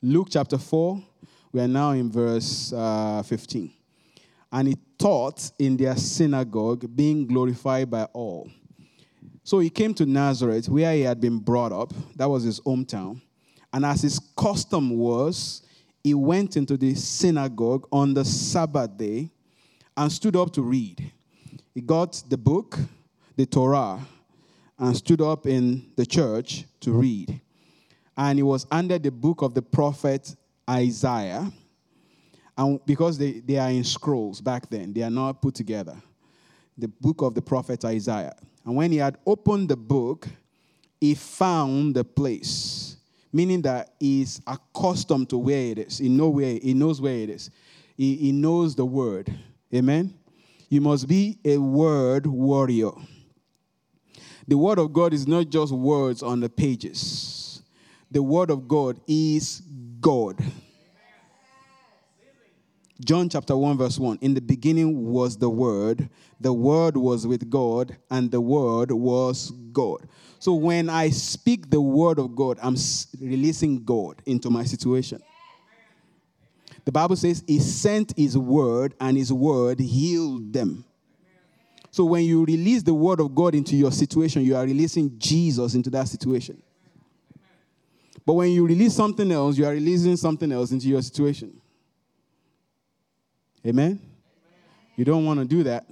Luke chapter 4, we are now in verse uh, 15. And he taught in their synagogue, being glorified by all. So he came to Nazareth, where he had been brought up. That was his hometown. And as his custom was, he went into the synagogue on the Sabbath day and stood up to read. He got the book, the Torah, and stood up in the church to read. And he was under the book of the prophet Isaiah. And because they, they are in scrolls back then, they are not put together. The book of the prophet Isaiah. And when he had opened the book, he found the place, meaning that he's accustomed to where it is. He, know where, he knows where it is. He, he knows the word. Amen? You must be a word warrior. The word of God is not just words on the pages, the word of God is God. John chapter 1, verse 1. In the beginning was the Word, the Word was with God, and the Word was God. So when I speak the Word of God, I'm releasing God into my situation. The Bible says He sent His Word, and His Word healed them. So when you release the Word of God into your situation, you are releasing Jesus into that situation. But when you release something else, you are releasing something else into your situation. Amen? You don't want to do that.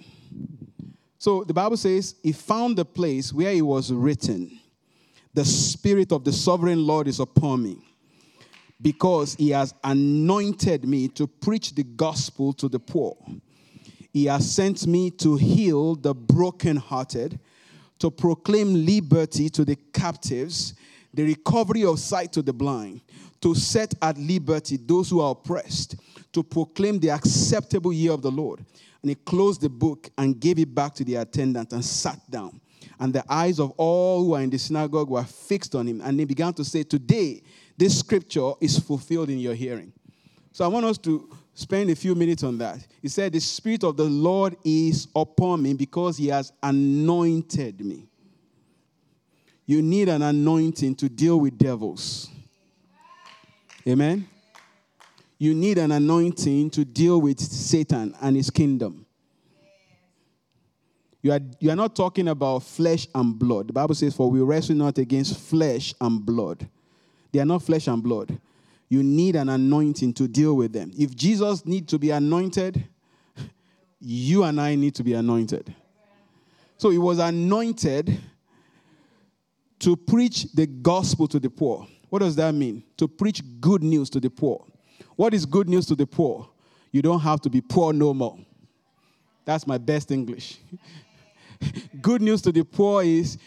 So the Bible says he found the place where it was written, The Spirit of the Sovereign Lord is upon me, because he has anointed me to preach the gospel to the poor. He has sent me to heal the brokenhearted, to proclaim liberty to the captives, the recovery of sight to the blind, to set at liberty those who are oppressed to proclaim the acceptable year of the Lord. And he closed the book and gave it back to the attendant and sat down. And the eyes of all who were in the synagogue were fixed on him. And they began to say, Today, this scripture is fulfilled in your hearing. So I want us to spend a few minutes on that. He said, The Spirit of the Lord is upon me because he has anointed me. You need an anointing to deal with devils. Amen you need an anointing to deal with Satan and his kingdom. You are, you are not talking about flesh and blood. The Bible says, For we wrestle not against flesh and blood. They are not flesh and blood. You need an anointing to deal with them. If Jesus needs to be anointed, you and I need to be anointed. So he was anointed to preach the gospel to the poor. What does that mean? To preach good news to the poor. What is good news to the poor? You don't have to be poor no more. That's my best English. good news to the poor is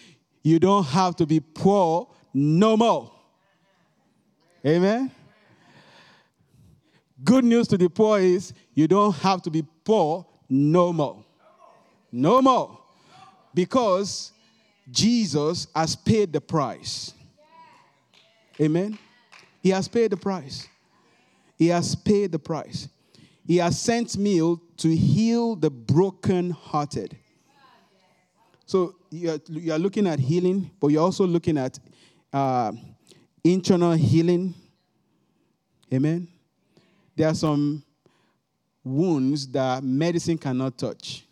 you don't have to be poor no more. Amen. Good news to the poor is you don't have to be poor no more. No more. Because Jesus has paid the price. Amen. He has paid the price. He has paid the price. He has sent me to heal the broken-hearted. So you're, you're looking at healing, but you're also looking at uh, internal healing. Amen. There are some wounds that medicine cannot touch.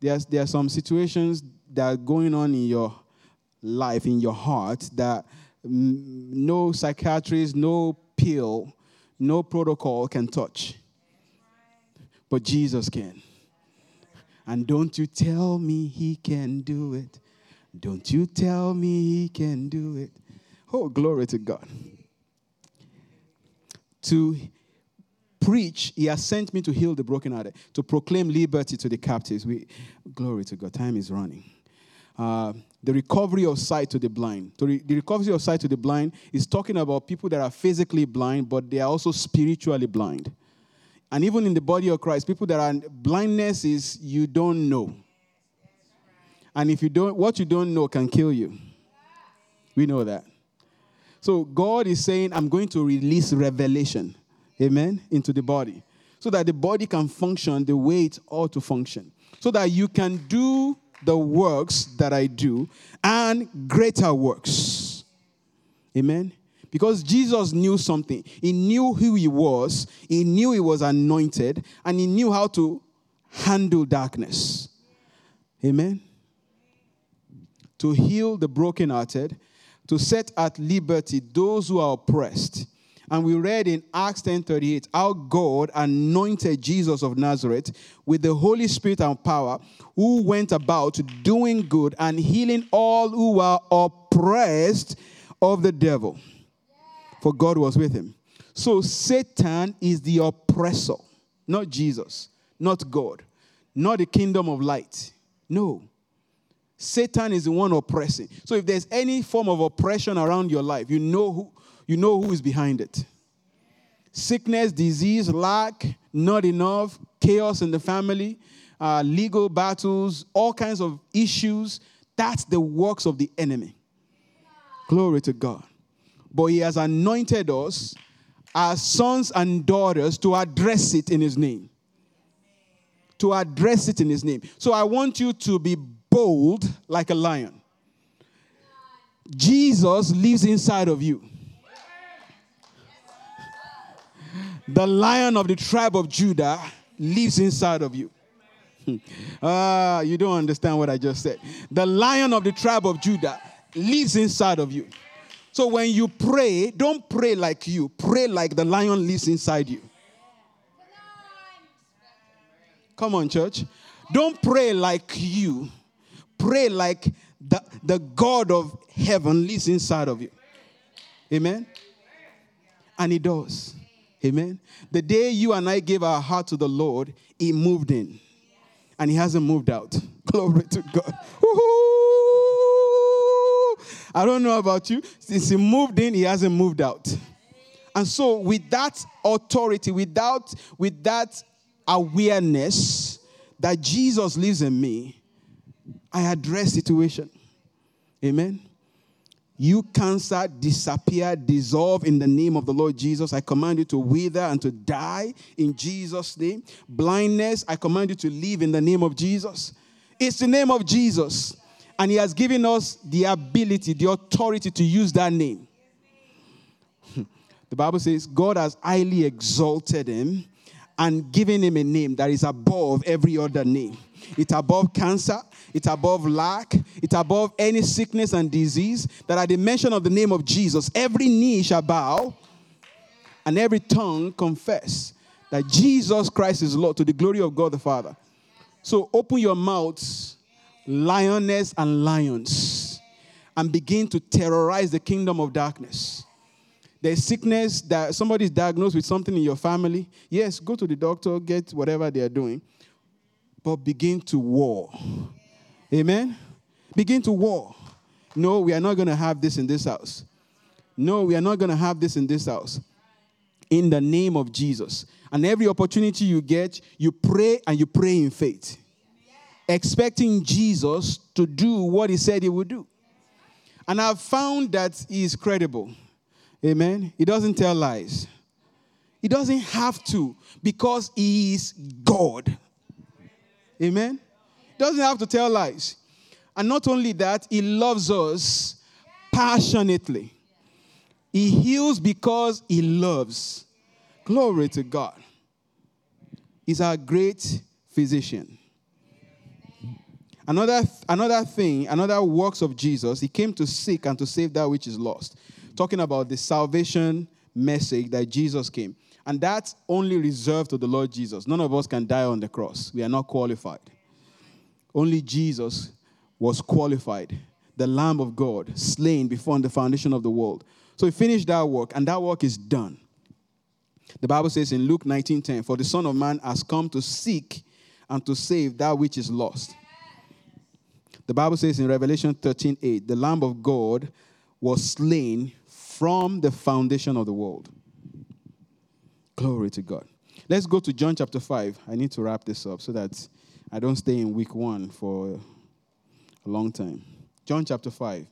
There's, there are some situations that are going on in your life, in your heart, that no psychiatrist, no pill, no protocol can touch. But Jesus can. And don't you tell me he can do it. Don't you tell me he can do it. Oh, glory to God. To preach, he has sent me to heal the brokenhearted, to proclaim liberty to the captives. We, glory to God. Time is running. Uh, the recovery of sight to the blind. So the recovery of sight to the blind is talking about people that are physically blind, but they are also spiritually blind. And even in the body of Christ, people that are blindness is you don't know. And if you don't, what you don't know can kill you. We know that. So God is saying, I'm going to release revelation, amen, into the body. So that the body can function the way it ought to function. So that you can do the works that I do and greater works. Amen. Because Jesus knew something. He knew who he was, he knew he was anointed, and he knew how to handle darkness. Amen. To heal the brokenhearted, to set at liberty those who are oppressed. And we read in Acts 10:38 how God anointed Jesus of Nazareth with the Holy Spirit and power, who went about doing good and healing all who were oppressed of the devil. For God was with him. So Satan is the oppressor, not Jesus, not God, not the kingdom of light. No. Satan is the one oppressing. So if there's any form of oppression around your life, you know who you know who is behind it. Sickness, disease, lack, not enough, chaos in the family, uh, legal battles, all kinds of issues. That's the works of the enemy. Glory to God. But he has anointed us as sons and daughters to address it in his name. To address it in his name. So I want you to be bold like a lion. Jesus lives inside of you. The lion of the tribe of Judah lives inside of you. Ah, uh, you don't understand what I just said. The lion of the tribe of Judah lives inside of you. So when you pray, don't pray like you, pray like the lion lives inside you. Come on, church. Don't pray like you, pray like the, the God of heaven lives inside of you. Amen? And He does. Amen? The day you and I gave our heart to the Lord, He moved in. And He hasn't moved out. Glory to God. I don't know about you. Since He moved in, He hasn't moved out. And so, with that authority, without with that awareness that Jesus lives in me, I address situation. Amen. You cancer, disappear, dissolve in the name of the Lord Jesus. I command you to wither and to die in Jesus' name. Blindness, I command you to live in the name of Jesus. It's the name of Jesus. And He has given us the ability, the authority to use that name. The Bible says God has highly exalted Him and given Him a name that is above every other name. It's above cancer. It's above lack. It's above any sickness and disease. That at the mention of the name of Jesus, every knee shall bow and every tongue confess that Jesus Christ is Lord to the glory of God the Father. So open your mouths, lioness and lions, and begin to terrorize the kingdom of darkness. There's sickness that somebody's diagnosed with something in your family. Yes, go to the doctor, get whatever they are doing but begin to war. Amen? Begin to war. No, we are not going to have this in this house. No, we are not going to have this in this house. In the name of Jesus. And every opportunity you get, you pray and you pray in faith, expecting Jesus to do what he said he would do. And I've found that he is credible. Amen. He doesn't tell lies. He doesn't have to because he is God. Amen? Doesn't have to tell lies. And not only that, he loves us passionately. He heals because he loves. Glory to God. He's our great physician. Another, another thing, another works of Jesus, he came to seek and to save that which is lost. Talking about the salvation message that Jesus came. And that's only reserved to the Lord Jesus. None of us can die on the cross. We are not qualified. Only Jesus was qualified, the Lamb of God, slain before the foundation of the world. So he finished that work, and that work is done. The Bible says in Luke 19:10, "For the Son of Man has come to seek and to save that which is lost." The Bible says in Revelation 13:8, "The Lamb of God was slain from the foundation of the world." Glory to God. Let's go to John chapter 5. I need to wrap this up so that I don't stay in week 1 for a long time. John chapter 5.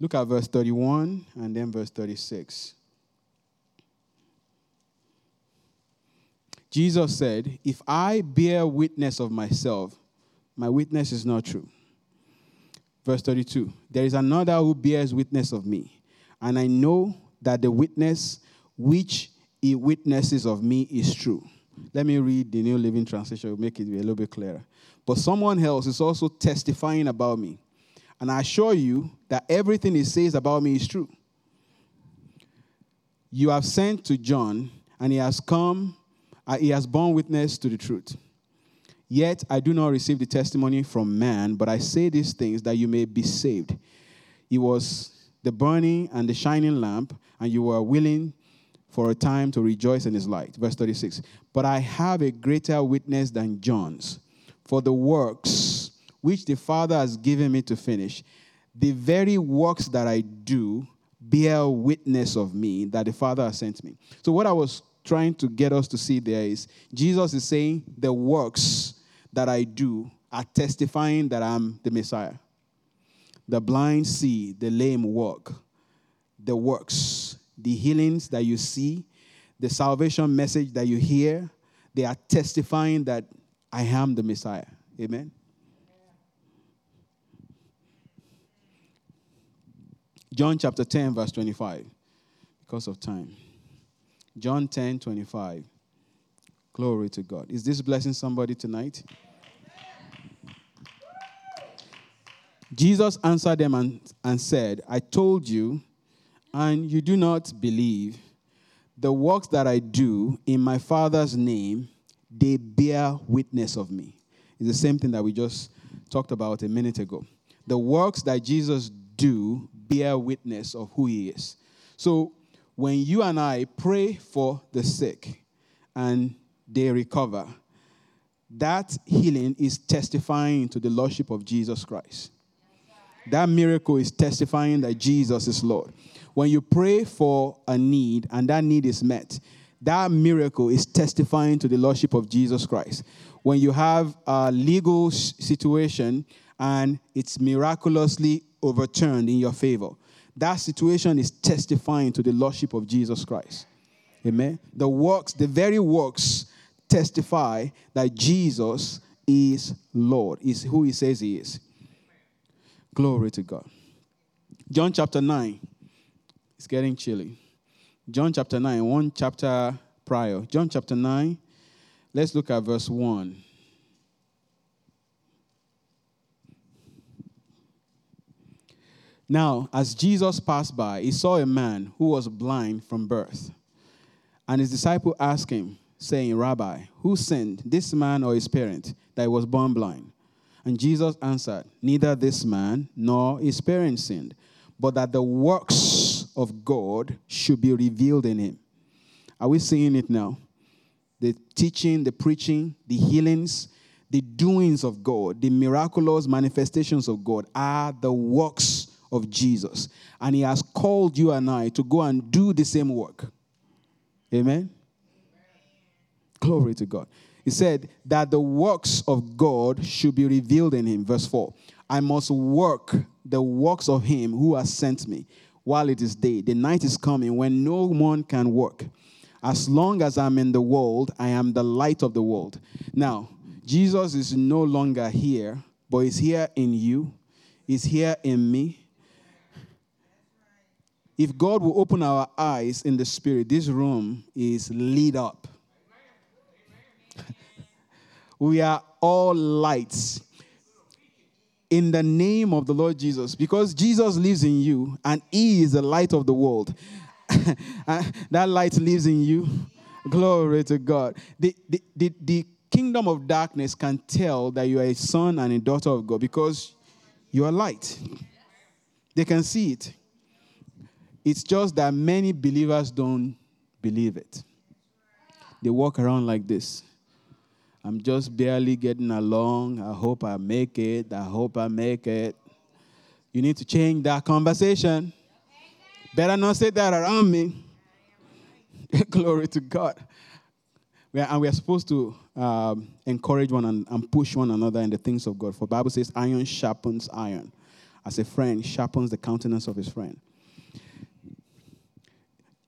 Look at verse 31 and then verse 36. Jesus said, If I bear witness of myself, my witness is not true. Verse 32 There is another who bears witness of me and I know that the witness which he witnesses of me is true. let me read the New Living Translation, will make it a little bit clearer. But someone else is also testifying about me. And I assure you that everything he says about me is true. You have sent to John, and he has come, uh, he has borne witness to the truth. Yet I do not receive the testimony from man, but I say these things that you may be saved. He was the burning and the shining lamp, and you were willing for a time to rejoice in his light. Verse 36. But I have a greater witness than John's, for the works which the Father has given me to finish, the very works that I do bear witness of me that the Father has sent me. So, what I was trying to get us to see there is Jesus is saying, The works that I do are testifying that I'm the Messiah. The blind see, the lame walk, the works, the healings that you see, the salvation message that you hear, they are testifying that I am the Messiah. Amen. John chapter 10, verse 25, because of time. John 10, 25. Glory to God. Is this blessing somebody tonight? Jesus answered them and, and said, I told you, and you do not believe. The works that I do in my Father's name, they bear witness of me. It's the same thing that we just talked about a minute ago. The works that Jesus do bear witness of who he is. So when you and I pray for the sick and they recover, that healing is testifying to the Lordship of Jesus Christ. That miracle is testifying that Jesus is Lord. When you pray for a need and that need is met, that miracle is testifying to the Lordship of Jesus Christ. When you have a legal situation and it's miraculously overturned in your favor, that situation is testifying to the Lordship of Jesus Christ. Amen. The works, the very works, testify that Jesus is Lord, is who he says he is. Glory to God. John chapter 9. It's getting chilly. John chapter 9, one chapter prior. John chapter 9. Let's look at verse 1. Now, as Jesus passed by, he saw a man who was blind from birth. And his disciple asked him, saying, Rabbi, who sinned, this man or his parent, that he was born blind? And Jesus answered, Neither this man nor his parents sinned, but that the works of God should be revealed in him. Are we seeing it now? The teaching, the preaching, the healings, the doings of God, the miraculous manifestations of God are the works of Jesus. And he has called you and I to go and do the same work. Amen? Amen. Glory to God. He said that the works of God should be revealed in him. Verse 4 I must work the works of him who has sent me while it is day. The night is coming when no one can work. As long as I'm in the world, I am the light of the world. Now, Jesus is no longer here, but is here in you, is here in me. If God will open our eyes in the spirit, this room is lit up. We are all lights in the name of the Lord Jesus because Jesus lives in you and He is the light of the world. Uh, that light lives in you. Glory to God. The, the, the, the kingdom of darkness can tell that you are a son and a daughter of God because you are light. They can see it. It's just that many believers don't believe it. They walk around like this. I'm just barely getting along. I hope I make it. I hope I make it. You need to change that conversation. Better not say that around me. Glory to God. We are, and we are supposed to um, encourage one and, and, push one another in the things of God. For Bible says, iron sharpens iron. As a friend sharpens the countenance of his friend.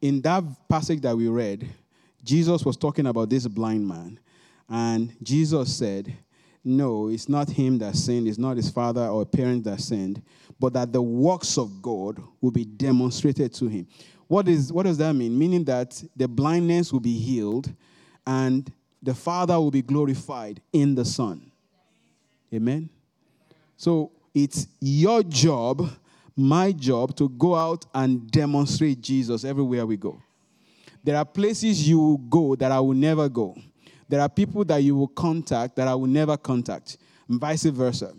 In that passage that we read, Jesus was talking about this blind man and Jesus said, No, it's not him that sinned, it's not his father or parent that sinned, but that the works of God will be demonstrated to him. What, is, what does that mean? Meaning that the blindness will be healed and the Father will be glorified in the Son. Amen. So it's your job, my job, to go out and demonstrate Jesus everywhere we go. There are places you will go that I will never go. There are people that you will contact that I will never contact, and vice versa.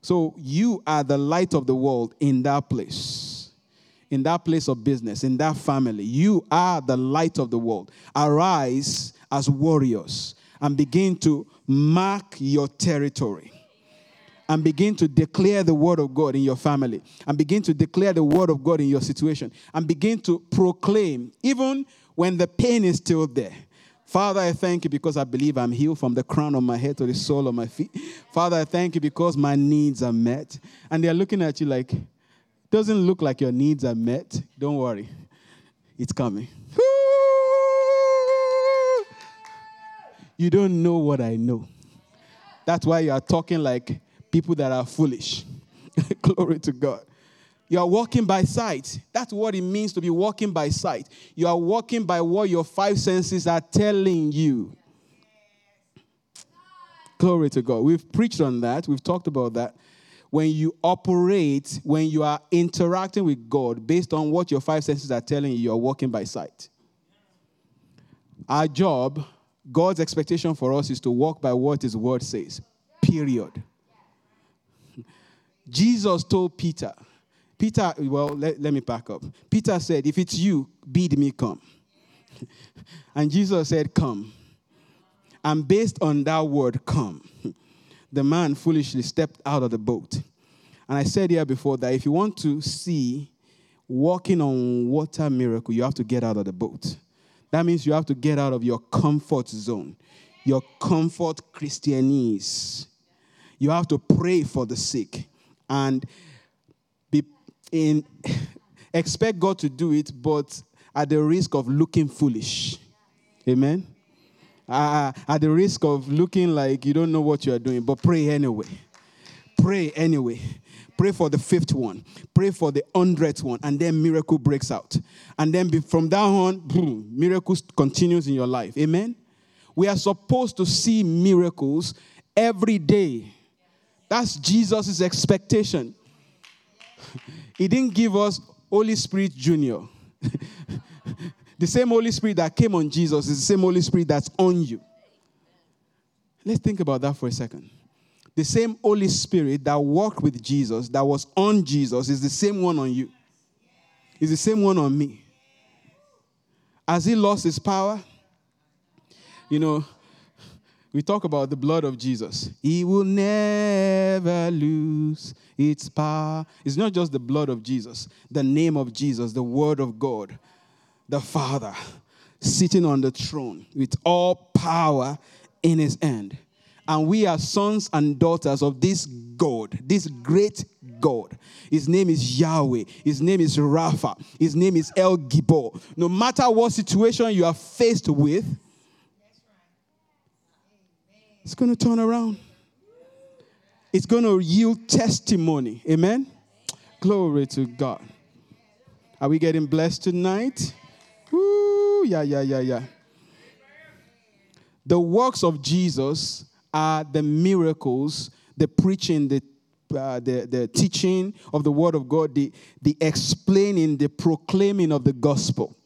So you are the light of the world in that place, in that place of business, in that family. You are the light of the world. Arise as warriors and begin to mark your territory and begin to declare the word of God in your family and begin to declare the word of God in your situation and begin to proclaim, even when the pain is still there. Father, I thank you because I believe I'm healed from the crown of my head to the sole of my feet. Father, I thank you because my needs are met. And they're looking at you like, doesn't look like your needs are met. Don't worry, it's coming. You don't know what I know. That's why you are talking like people that are foolish. Glory to God. You are walking by sight. That's what it means to be walking by sight. You are walking by what your five senses are telling you. Glory to God. We've preached on that, we've talked about that. When you operate, when you are interacting with God based on what your five senses are telling you, you are walking by sight. Our job, God's expectation for us is to walk by what His word says, period. Jesus told Peter, Peter, well, let, let me back up. Peter said, If it's you, bid me come. and Jesus said, Come. And based on that word, come, the man foolishly stepped out of the boat. And I said here before that if you want to see walking on water miracle, you have to get out of the boat. That means you have to get out of your comfort zone, your comfort Christianese. You have to pray for the sick and in expect God to do it, but at the risk of looking foolish. Amen. Uh, at the risk of looking like you don't know what you are doing, but pray anyway. Pray anyway. Pray for the fifth one. Pray for the hundredth one, and then miracle breaks out. And then from that on, boom, miracles continues in your life. Amen. We are supposed to see miracles every day. That's Jesus' expectation. He didn't give us Holy Spirit Junior. the same Holy Spirit that came on Jesus is the same Holy Spirit that's on you. Let's think about that for a second. The same Holy Spirit that walked with Jesus, that was on Jesus, is the same one on you. Is the same one on me. Has he lost his power? You know, we talk about the blood of Jesus. He will never lose its power. It's not just the blood of Jesus, the name of Jesus, the word of God, the Father sitting on the throne with all power in his hand. And we are sons and daughters of this God, this great God. His name is Yahweh. His name is Rapha. His name is El Gibor. No matter what situation you are faced with, it's going to turn around. It's going to yield testimony. Amen? Glory to God. Are we getting blessed tonight? Woo, yeah, yeah, yeah, yeah. The works of Jesus are the miracles, the preaching, the uh, the, the teaching of the word of God, the, the explaining, the proclaiming of the gospel,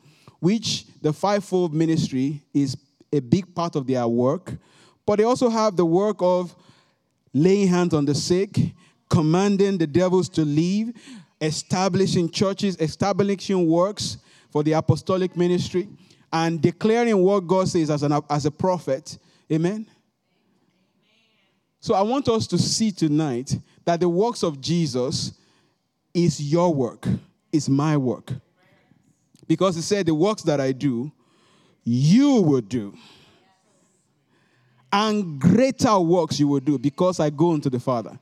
which the fivefold ministry is a big part of their work. But they also have the work of laying hands on the sick, commanding the devils to leave, establishing churches, establishing works for the apostolic ministry, and declaring what God says as, an, as a prophet. Amen. So I want us to see tonight that the works of Jesus is your work, is my work. Because he said, The works that I do, you will do and greater works you will do because I go unto the Father.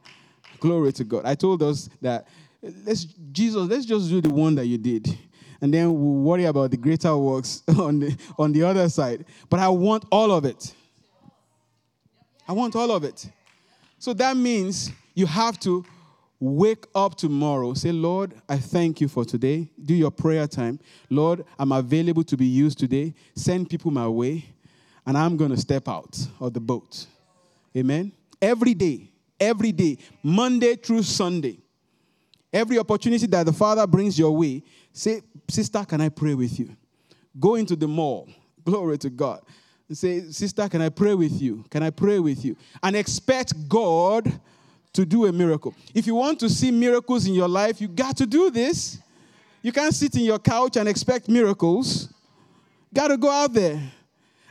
Glory to God. I told us that let's Jesus, let's just do the one that you did. And then we'll worry about the greater works on the on the other side. But I want all of it. I want all of it. So that means you have to wake up tomorrow. Say, Lord, I thank you for today. Do your prayer time. Lord, I'm available to be used today. Send people my way. And I'm going to step out of the boat. Amen. Every day, every day, Monday through Sunday, every opportunity that the Father brings your way, say, Sister, can I pray with you? Go into the mall. Glory to God. And say, Sister, can I pray with you? Can I pray with you? And expect God to do a miracle. If you want to see miracles in your life, you got to do this. You can't sit in your couch and expect miracles. Got to go out there.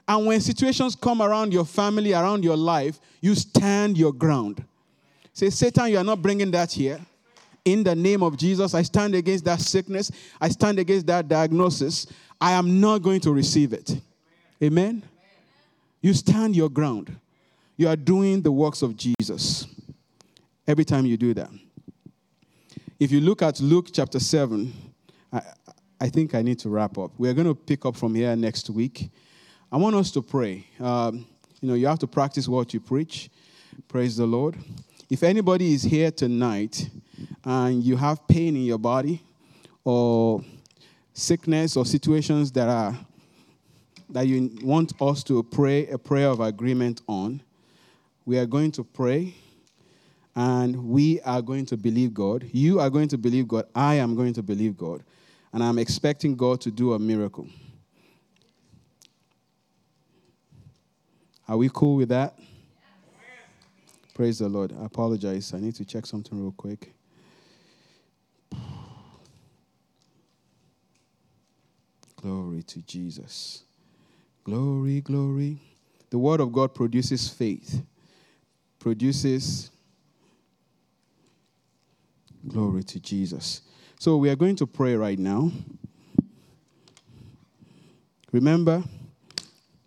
And when situations come around your family, around your life, you stand your ground. Say, Satan, you are not bringing that here. In the name of Jesus, I stand against that sickness. I stand against that diagnosis. I am not going to receive it. Amen. You stand your ground. You are doing the works of Jesus every time you do that. If you look at Luke chapter 7, I, I think I need to wrap up. We're going to pick up from here next week. I want us to pray. Um, you know, you have to practice what you preach. Praise the Lord. If anybody is here tonight and you have pain in your body or sickness or situations that are that you want us to pray a prayer of agreement on, we are going to pray and we are going to believe God. You are going to believe God. I am going to believe God. And I'm expecting God to do a miracle. Are we cool with that? Praise the Lord. I apologize. I need to check something real quick. Glory to Jesus. Glory, glory. The Word of God produces faith, produces glory to Jesus. So we are going to pray right now. Remember,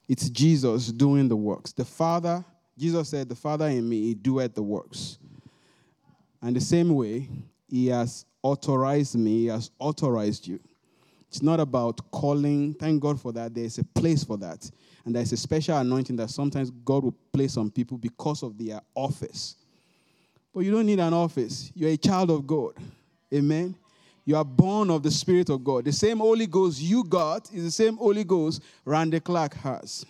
it's Jesus doing the works. The Father, Jesus said, The Father in me, he doeth the works. And the same way, he has authorized me, he has authorized you. It's not about calling. Thank God for that. There's a place for that. And there's a special anointing that sometimes God will place on people because of their office. But you don't need an office. You're a child of God. Amen. You are born of the Spirit of God. The same Holy Ghost you got is the same Holy Ghost Randy Clark has.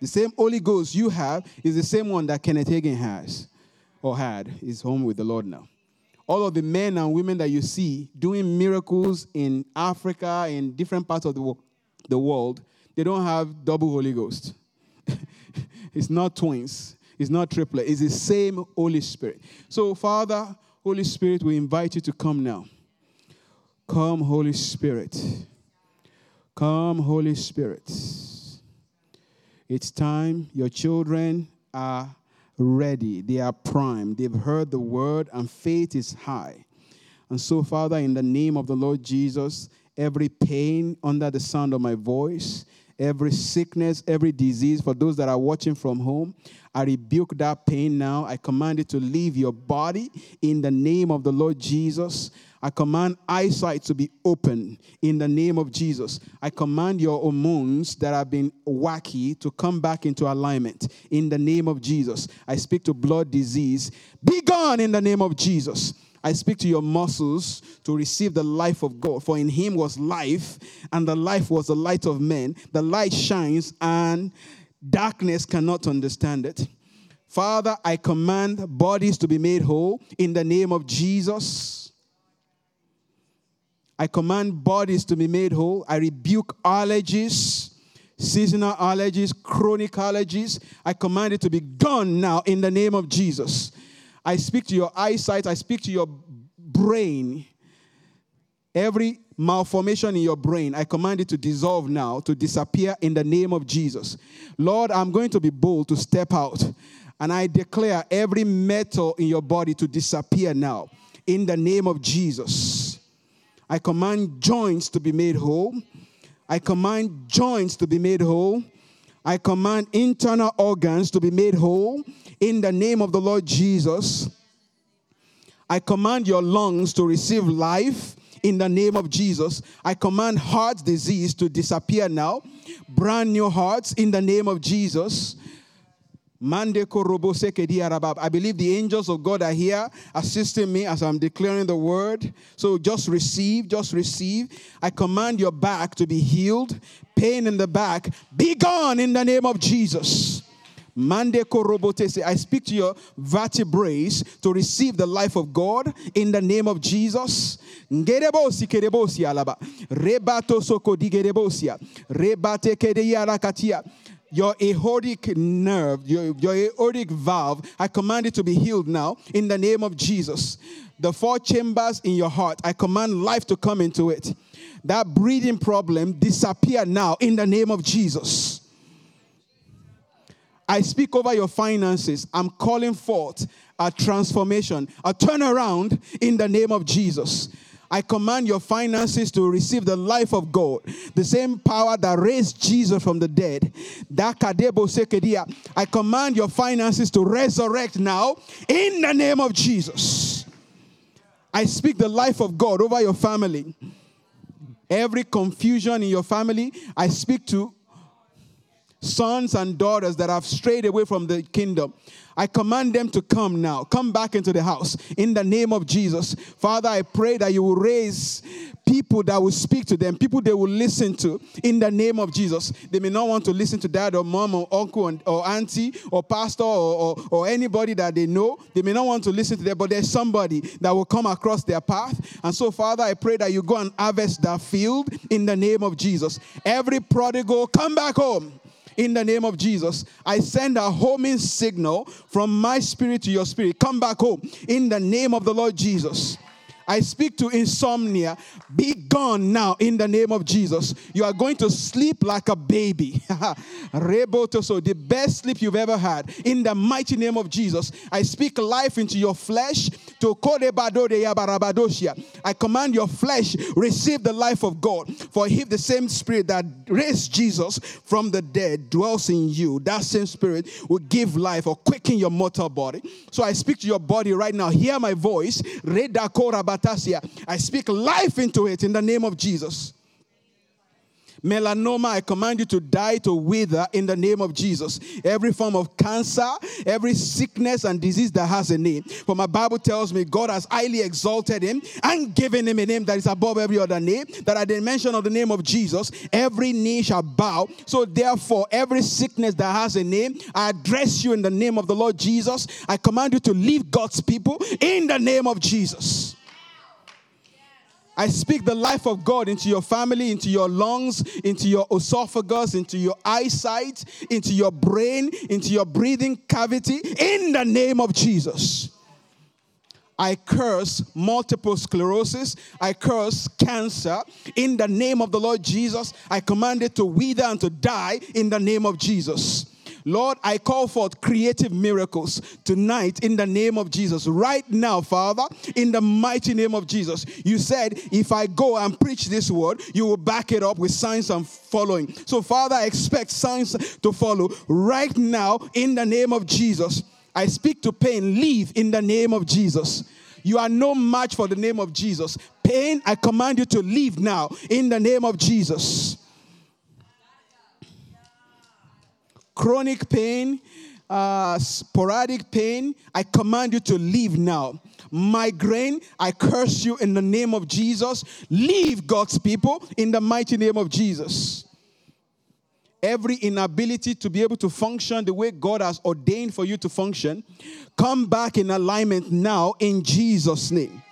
The same Holy Ghost you have is the same one that Kenneth Hagin has or had. He's home with the Lord now all of the men and women that you see doing miracles in Africa, in different parts of the, wo- the world, they don't have double Holy Ghost. it's not twins, it's not triplet, it's the same Holy Spirit. So, Father, Holy Spirit, we invite you to come now. Come, Holy Spirit. Come, Holy Spirit. It's time. Your children are ready, they are primed, they've heard the word, and faith is high. And so, Father, in the name of the Lord Jesus, every pain under the sound of my voice, every sickness, every disease, for those that are watching from home, I rebuke that pain now. I command it to leave your body in the name of the Lord Jesus. I command eyesight to be open in the name of Jesus. I command your hormones that have been wacky to come back into alignment in the name of Jesus. I speak to blood disease. Be gone in the name of Jesus. I speak to your muscles to receive the life of God. For in him was life, and the life was the light of men. The light shines, and darkness cannot understand it. Father, I command bodies to be made whole in the name of Jesus. I command bodies to be made whole. I rebuke allergies, seasonal allergies, chronic allergies. I command it to be gone now in the name of Jesus. I speak to your eyesight, I speak to your brain. Every malformation in your brain, I command it to dissolve now, to disappear in the name of Jesus. Lord, I'm going to be bold to step out. And I declare every metal in your body to disappear now in the name of Jesus. I command joints to be made whole. I command joints to be made whole. I command internal organs to be made whole in the name of the Lord Jesus. I command your lungs to receive life in the name of Jesus. I command heart disease to disappear now. Brand new hearts in the name of Jesus. I believe the angels of God are here assisting me as I'm declaring the word. So just receive, just receive. I command your back to be healed. Pain in the back, be gone in the name of Jesus. Mande korobotese. I speak to your vertebrae to receive the life of God in the name of Jesus. Ngerebosi kerebosi alaba. Rebato soko. Rebate kedeyarakatia your aortic nerve, your, your aortic valve, I command it to be healed now in the name of Jesus. The four chambers in your heart, I command life to come into it. That breathing problem disappear now in the name of Jesus. I speak over your finances. I'm calling forth a transformation, a turnaround in the name of Jesus. I command your finances to receive the life of God, the same power that raised Jesus from the dead. I command your finances to resurrect now in the name of Jesus. I speak the life of God over your family. Every confusion in your family, I speak to sons and daughters that have strayed away from the kingdom. I command them to come now. Come back into the house in the name of Jesus. Father, I pray that you will raise people that will speak to them, people they will listen to in the name of Jesus. They may not want to listen to dad or mom or uncle or, auntie or pastor or, or, or anybody that they know. They may not want to listen to them, but there's somebody that will come across their path. And so, Father, I pray that you go and harvest that field in the name of Jesus. Every prodigal, come back home in the name of Jesus. I send a homing signal from my spirit to your spirit. Come back home in the name of the Lord Jesus. I speak to insomnia. Be gone now in the name of Jesus. You are going to sleep like a baby. Rebotoso, the best sleep you've ever had. In the mighty name of Jesus, I speak life into your flesh. To I command your flesh receive the life of God. For if the same spirit that raised Jesus from the dead dwells in you, that same spirit will give life or quicken your mortal body. So I speak to your body right now. Hear my voice. I speak life into it in the name of Jesus. Melanoma, I command you to die, to wither in the name of Jesus. Every form of cancer, every sickness and disease that has a name. For my Bible tells me God has highly exalted him and given him a name that is above every other name. That at the mention of the name of Jesus, every knee shall bow. So therefore, every sickness that has a name, I address you in the name of the Lord Jesus. I command you to leave God's people in the name of Jesus. I speak the life of God into your family, into your lungs, into your esophagus, into your eyesight, into your brain, into your breathing cavity, in the name of Jesus. I curse multiple sclerosis. I curse cancer. In the name of the Lord Jesus, I command it to wither and to die in the name of Jesus. Lord, I call forth creative miracles tonight in the name of Jesus. Right now, Father, in the mighty name of Jesus. You said, if I go and preach this word, you will back it up with signs and following. So, Father, I expect signs to follow right now in the name of Jesus. I speak to pain, leave in the name of Jesus. You are no match for the name of Jesus. Pain, I command you to leave now in the name of Jesus. Chronic pain, uh, sporadic pain, I command you to leave now. Migraine, I curse you in the name of Jesus. Leave God's people in the mighty name of Jesus. Every inability to be able to function the way God has ordained for you to function, come back in alignment now in Jesus' name.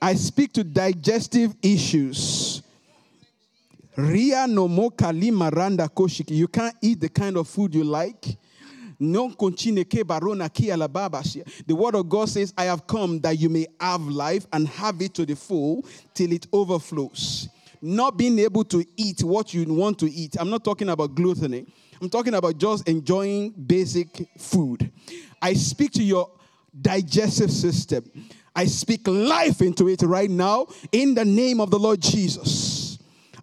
I speak to digestive issues Ria no mo kalima randa koshiki. You can't eat the kind of food you like. The word of God says, I have come that you may have life and have it to the full till it overflows. Not being able to eat what you want to eat. I'm not talking about gluttony. I'm talking about just enjoying basic food. I speak to your digestive system. I speak life into it right now in the name of the Lord Jesus.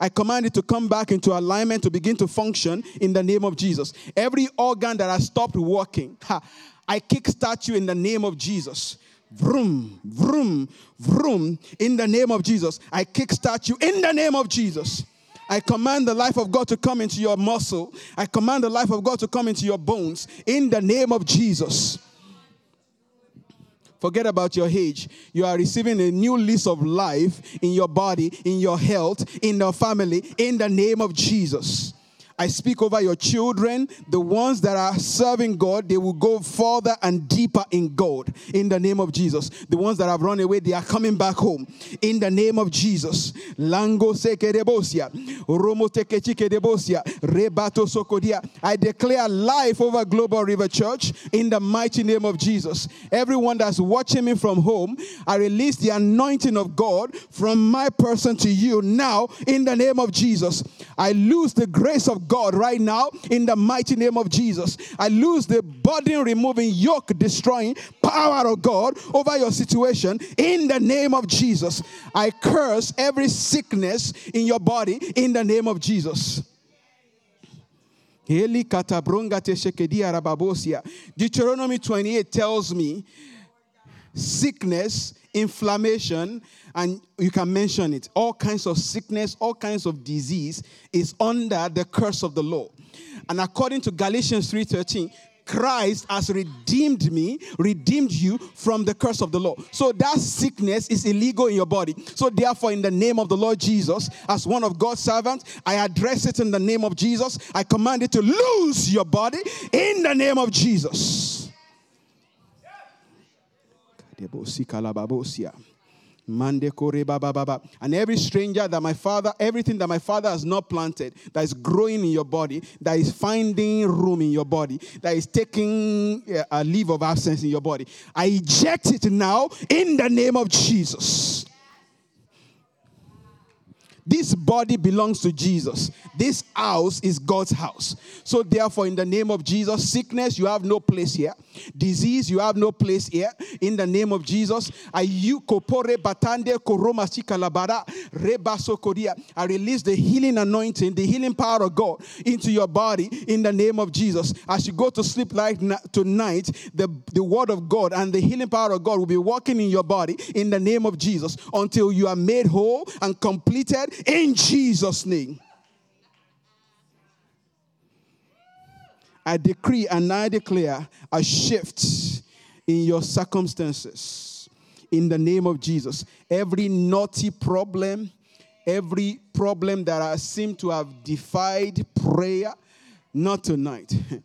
I command it to come back into alignment to begin to function in the name of Jesus. Every organ that has stopped working, ha, I kickstart you in the name of Jesus. Vroom, vroom, vroom, in the name of Jesus. I kickstart you in the name of Jesus. I command the life of God to come into your muscle. I command the life of God to come into your bones in the name of Jesus. Forget about your age. You are receiving a new lease of life in your body, in your health, in your family, in the name of Jesus. I speak over your children, the ones that are serving God, they will go further and deeper in God in the name of Jesus. The ones that have run away, they are coming back home in the name of Jesus. Lango rebato. I declare life over Global River Church in the mighty name of Jesus. Everyone that's watching me from home, I release the anointing of God from my person to you now in the name of Jesus. I lose the grace of God right now in the mighty name of Jesus. I lose the burden removing, yoke destroying power of God over your situation in the name of Jesus. I curse every sickness in your body in the name of Jesus. Deuteronomy 28 tells me sickness, inflammation, and you can mention it. All kinds of sickness, all kinds of disease is under the curse of the law. And according to Galatians 3:13, Christ has redeemed me, redeemed you from the curse of the law. So that sickness is illegal in your body. So therefore, in the name of the Lord Jesus, as one of God's servants, I address it in the name of Jesus. I command it to lose your body in the name of Jesus. And every stranger that my father, everything that my father has not planted, that is growing in your body, that is finding room in your body, that is taking uh, a leave of absence in your body, I eject it now in the name of Jesus. This body belongs to Jesus. This house is God's house. So, therefore, in the name of Jesus, sickness, you have no place here. Disease, you have no place here. In the name of Jesus, I release the healing anointing, the healing power of God into your body in the name of Jesus. As you go to sleep like tonight, the, the word of God and the healing power of God will be working in your body in the name of Jesus until you are made whole and completed in Jesus' name. I decree and I declare a shift in your circumstances in the name of Jesus. Every naughty problem, every problem that I seem to have defied prayer, not tonight.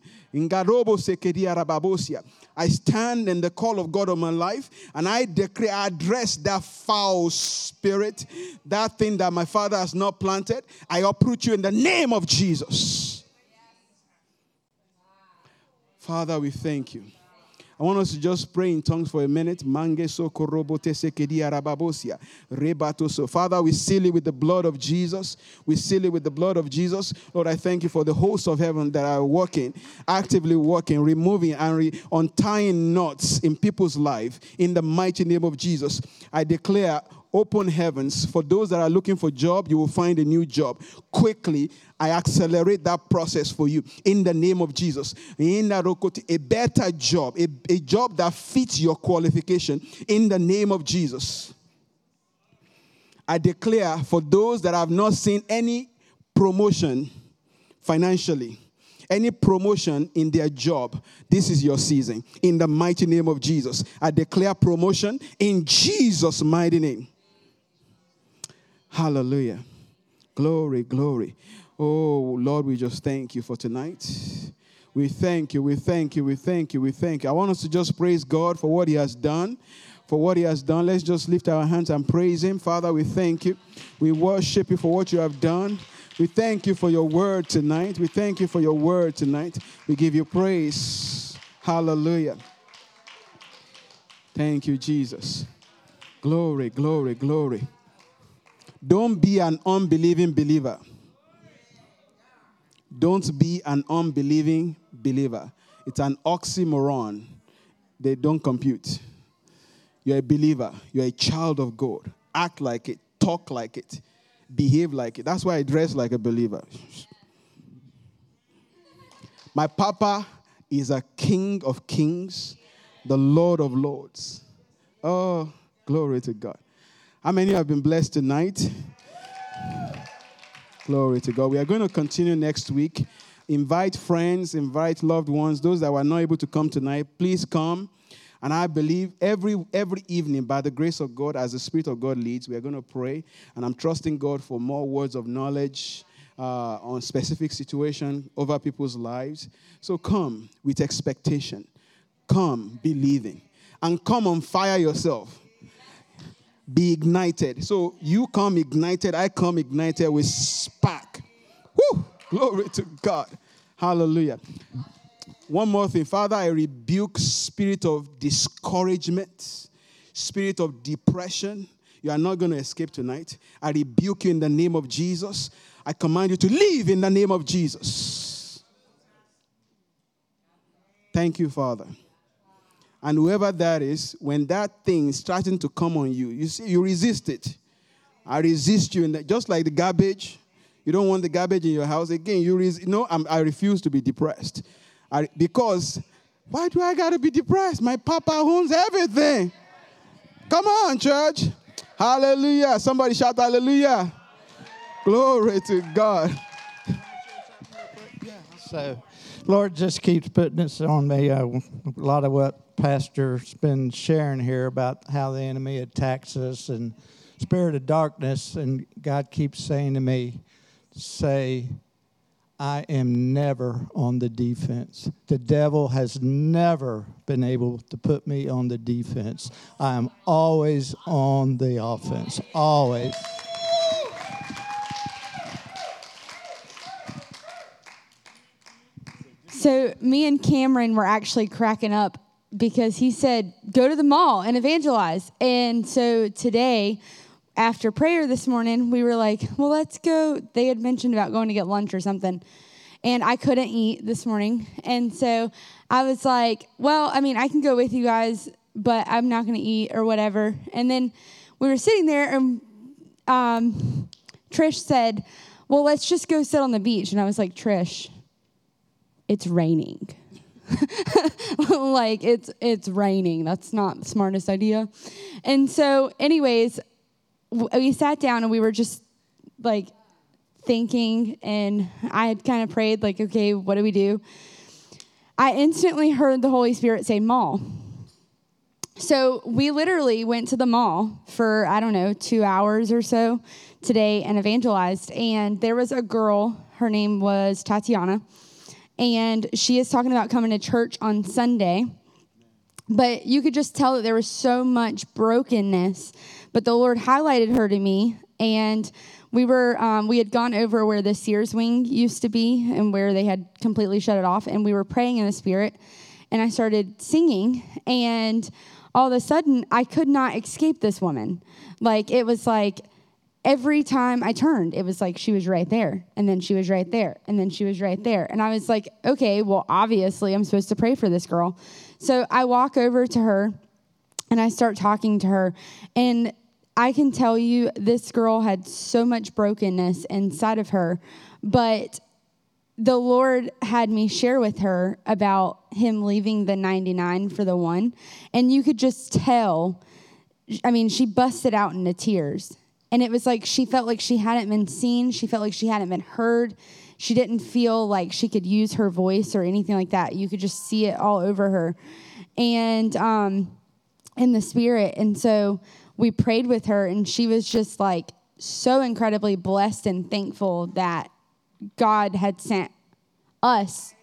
I stand in the call of God on my life and I decree, I address that foul spirit, that thing that my father has not planted. I uproot you in the name of Jesus. Father, we thank you. I want us to just pray in tongues for a minute. Father, we seal it with the blood of Jesus. We seal it with the blood of Jesus. Lord, I thank you for the hosts of heaven that are working, actively working, removing and re- untying knots in people's life. In the mighty name of Jesus, I declare open heavens. For those that are looking for job, you will find a new job. Quickly, I accelerate that process for you in the name of Jesus. In a better job, a, a job that fits your qualification in the name of Jesus. I declare for those that have not seen any promotion financially, any promotion in their job, this is your season. In the mighty name of Jesus, I declare promotion in Jesus' mighty name. Hallelujah. Glory, glory. Oh, Lord, we just thank you for tonight. We thank you, we thank you, we thank you, we thank you. I want us to just praise God for what He has done. For what He has done. Let's just lift our hands and praise Him. Father, we thank you. We worship you for what you have done. We thank you for your word tonight. We thank you for your word tonight. We give you praise. Hallelujah. Thank you, Jesus. Glory, glory, glory. Don't be an unbelieving believer. Don't be an unbelieving believer. It's an oxymoron. They don't compute. You're a believer. You're a child of God. Act like it. Talk like it. Behave like it. That's why I dress like a believer. My papa is a king of kings, the Lord of lords. Oh, glory to God. How many have been blessed tonight? Glory to God. We are going to continue next week. Invite friends, invite loved ones, those that were not able to come tonight, please come. And I believe every every evening, by the grace of God, as the Spirit of God leads, we are going to pray. And I'm trusting God for more words of knowledge uh, on specific situation over people's lives. So come with expectation. Come believing. And come on fire yourself. Be ignited. So you come ignited, I come ignited with spark. Woo! Glory to God. Hallelujah. One more thing. Father, I rebuke spirit of discouragement, spirit of depression. You are not going to escape tonight. I rebuke you in the name of Jesus. I command you to leave in the name of Jesus. Thank you, Father. And whoever that is, when that thing is starting to come on you, you see, you resist it. I resist you, in the, just like the garbage. You don't want the garbage in your house. Again, you, res- you know, I'm, i refuse to be depressed. I, because why do I got to be depressed? My papa owns everything. Come on, church. Hallelujah. Somebody shout hallelujah. Glory to God. So, Lord just keeps putting this on me. Uh, a lot of what Pastor's been sharing here about how the enemy attacks us and spirit of darkness, and God keeps saying to me, "Say, I am never on the defense. The devil has never been able to put me on the defense. I am always on the offense. Always." So me and Cameron were actually cracking up because he said, go to the mall and evangelize. And so today, after prayer this morning, we were like, well, let's go. They had mentioned about going to get lunch or something. And I couldn't eat this morning. And so I was like, well, I mean, I can go with you guys, but I'm not going to eat or whatever. And then we were sitting there, and um, Trish said, well, let's just go sit on the beach. And I was like, Trish, it's raining. like it's it's raining. That's not the smartest idea. And so, anyways, we sat down and we were just like thinking, and I had kind of prayed, like, okay, what do we do? I instantly heard the Holy Spirit say mall. So we literally went to the mall for, I don't know, two hours or so today and evangelized. And there was a girl, her name was Tatiana and she is talking about coming to church on Sunday. But you could just tell that there was so much brokenness. But the Lord highlighted her to me, and we were um, we had gone over where the Sears wing used to be and where they had completely shut it off, and we were praying in the Spirit, and I started singing, and all of a sudden I could not escape this woman. Like it was like every time I turned, it was like she was right there, and then she was right there, and then she was right there. And I was like, okay, well, obviously I'm supposed to pray for this girl. So I walk over to her and I start talking to her. And I can tell you, this girl had so much brokenness inside of her, but the Lord had me share with her about him leaving the 99 for the one. And you could just tell, I mean, she busted out into tears and it was like she felt like she hadn't been seen. She felt like she hadn't been heard. She didn't feel like she could use her voice or anything like that. You could just see it all over her. And um, in the spirit. And so we prayed with her, and she was just like so incredibly blessed and thankful that God had sent us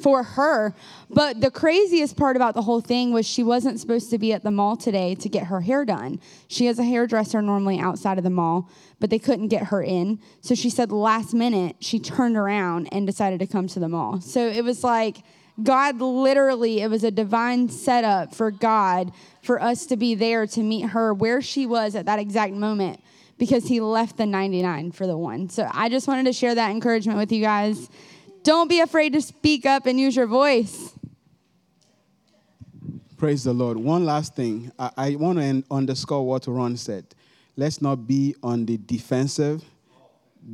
for her. But the craziest part about the whole thing was she wasn't supposed to be at the mall today to get her hair done. She has a hairdresser normally outside of the mall, but they couldn't get her in. So she said last minute she turned around and decided to come to the mall. So it was like God literally, it was a divine setup for God for us to be there to meet her where she was at that exact moment because he left the 99 for the one. So I just wanted to share that encouragement with you guys. Don't be afraid to speak up and use your voice. Praise the Lord. One last thing. I, I want to underscore what Ron said. Let's not be on the defensive,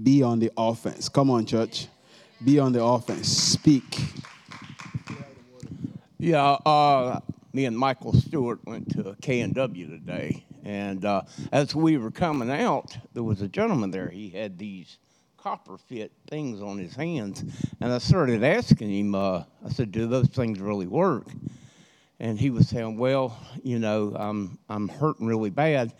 be on the offense. Come on, church. Be on the offense. Speak. Yeah, uh, me and Michael Stewart went to K&W today. And uh, as we were coming out, there was a gentleman there. He had these copper fit things on his hands. And I started asking him, uh, I said, Do those things really work? And he was saying, Well, you know, I'm, I'm hurting really bad.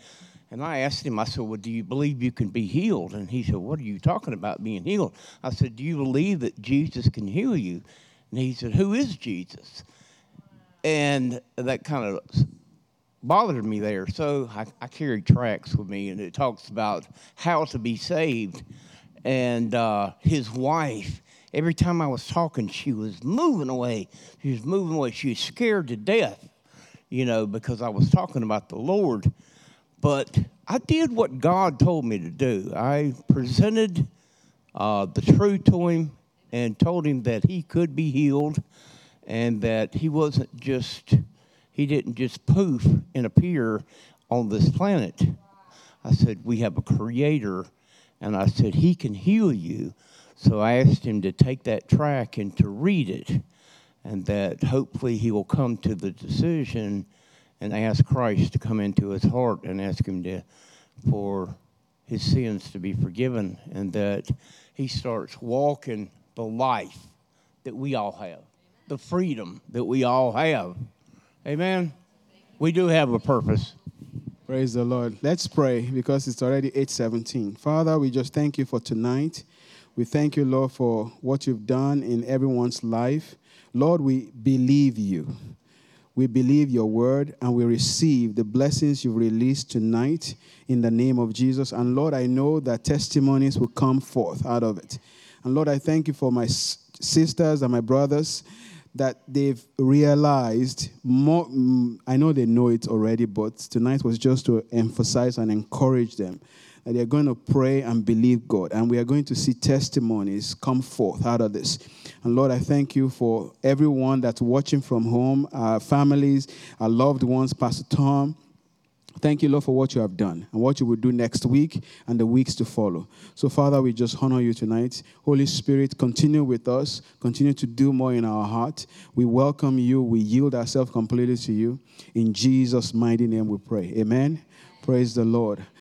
And I asked him, I said, Well, do you believe you can be healed? And he said, What are you talking about being healed? I said, Do you believe that Jesus can heal you? And he said, Who is Jesus? And that kind of bothered me there. So I, I carry tracts with me, and it talks about how to be saved. And uh, his wife, every time I was talking, she was moving away. She was moving away. She was scared to death, you know, because I was talking about the Lord. But I did what God told me to do. I presented uh, the truth to him and told him that he could be healed and that he wasn't just he didn't just poof and appear on this planet. I said, We have a creator. And I said, He can heal you. So I asked him to take that track and to read it. And that hopefully he will come to the decision and ask Christ to come into his heart and ask him to, for his sins to be forgiven. And that he starts walking the life that we all have, the freedom that we all have. Amen. We do have a purpose. Praise the Lord. Let's pray because it's already 8:17. Father, we just thank you for tonight. We thank you, Lord, for what you've done in everyone's life. Lord, we believe you. We believe your word and we receive the blessings you've released tonight in the name of Jesus. And Lord, I know that testimonies will come forth out of it. And Lord, I thank you for my sisters and my brothers that they've realized more. Mm, I know they know it already, but tonight was just to emphasize and encourage them that they're going to pray and believe God, and we are going to see testimonies come forth out of this. And Lord, I thank you for everyone that's watching from home, our families, our loved ones, Pastor Tom. Thank you, Lord, for what you have done and what you will do next week and the weeks to follow. So, Father, we just honor you tonight. Holy Spirit, continue with us, continue to do more in our heart. We welcome you, we yield ourselves completely to you. In Jesus' mighty name we pray. Amen. Praise the Lord.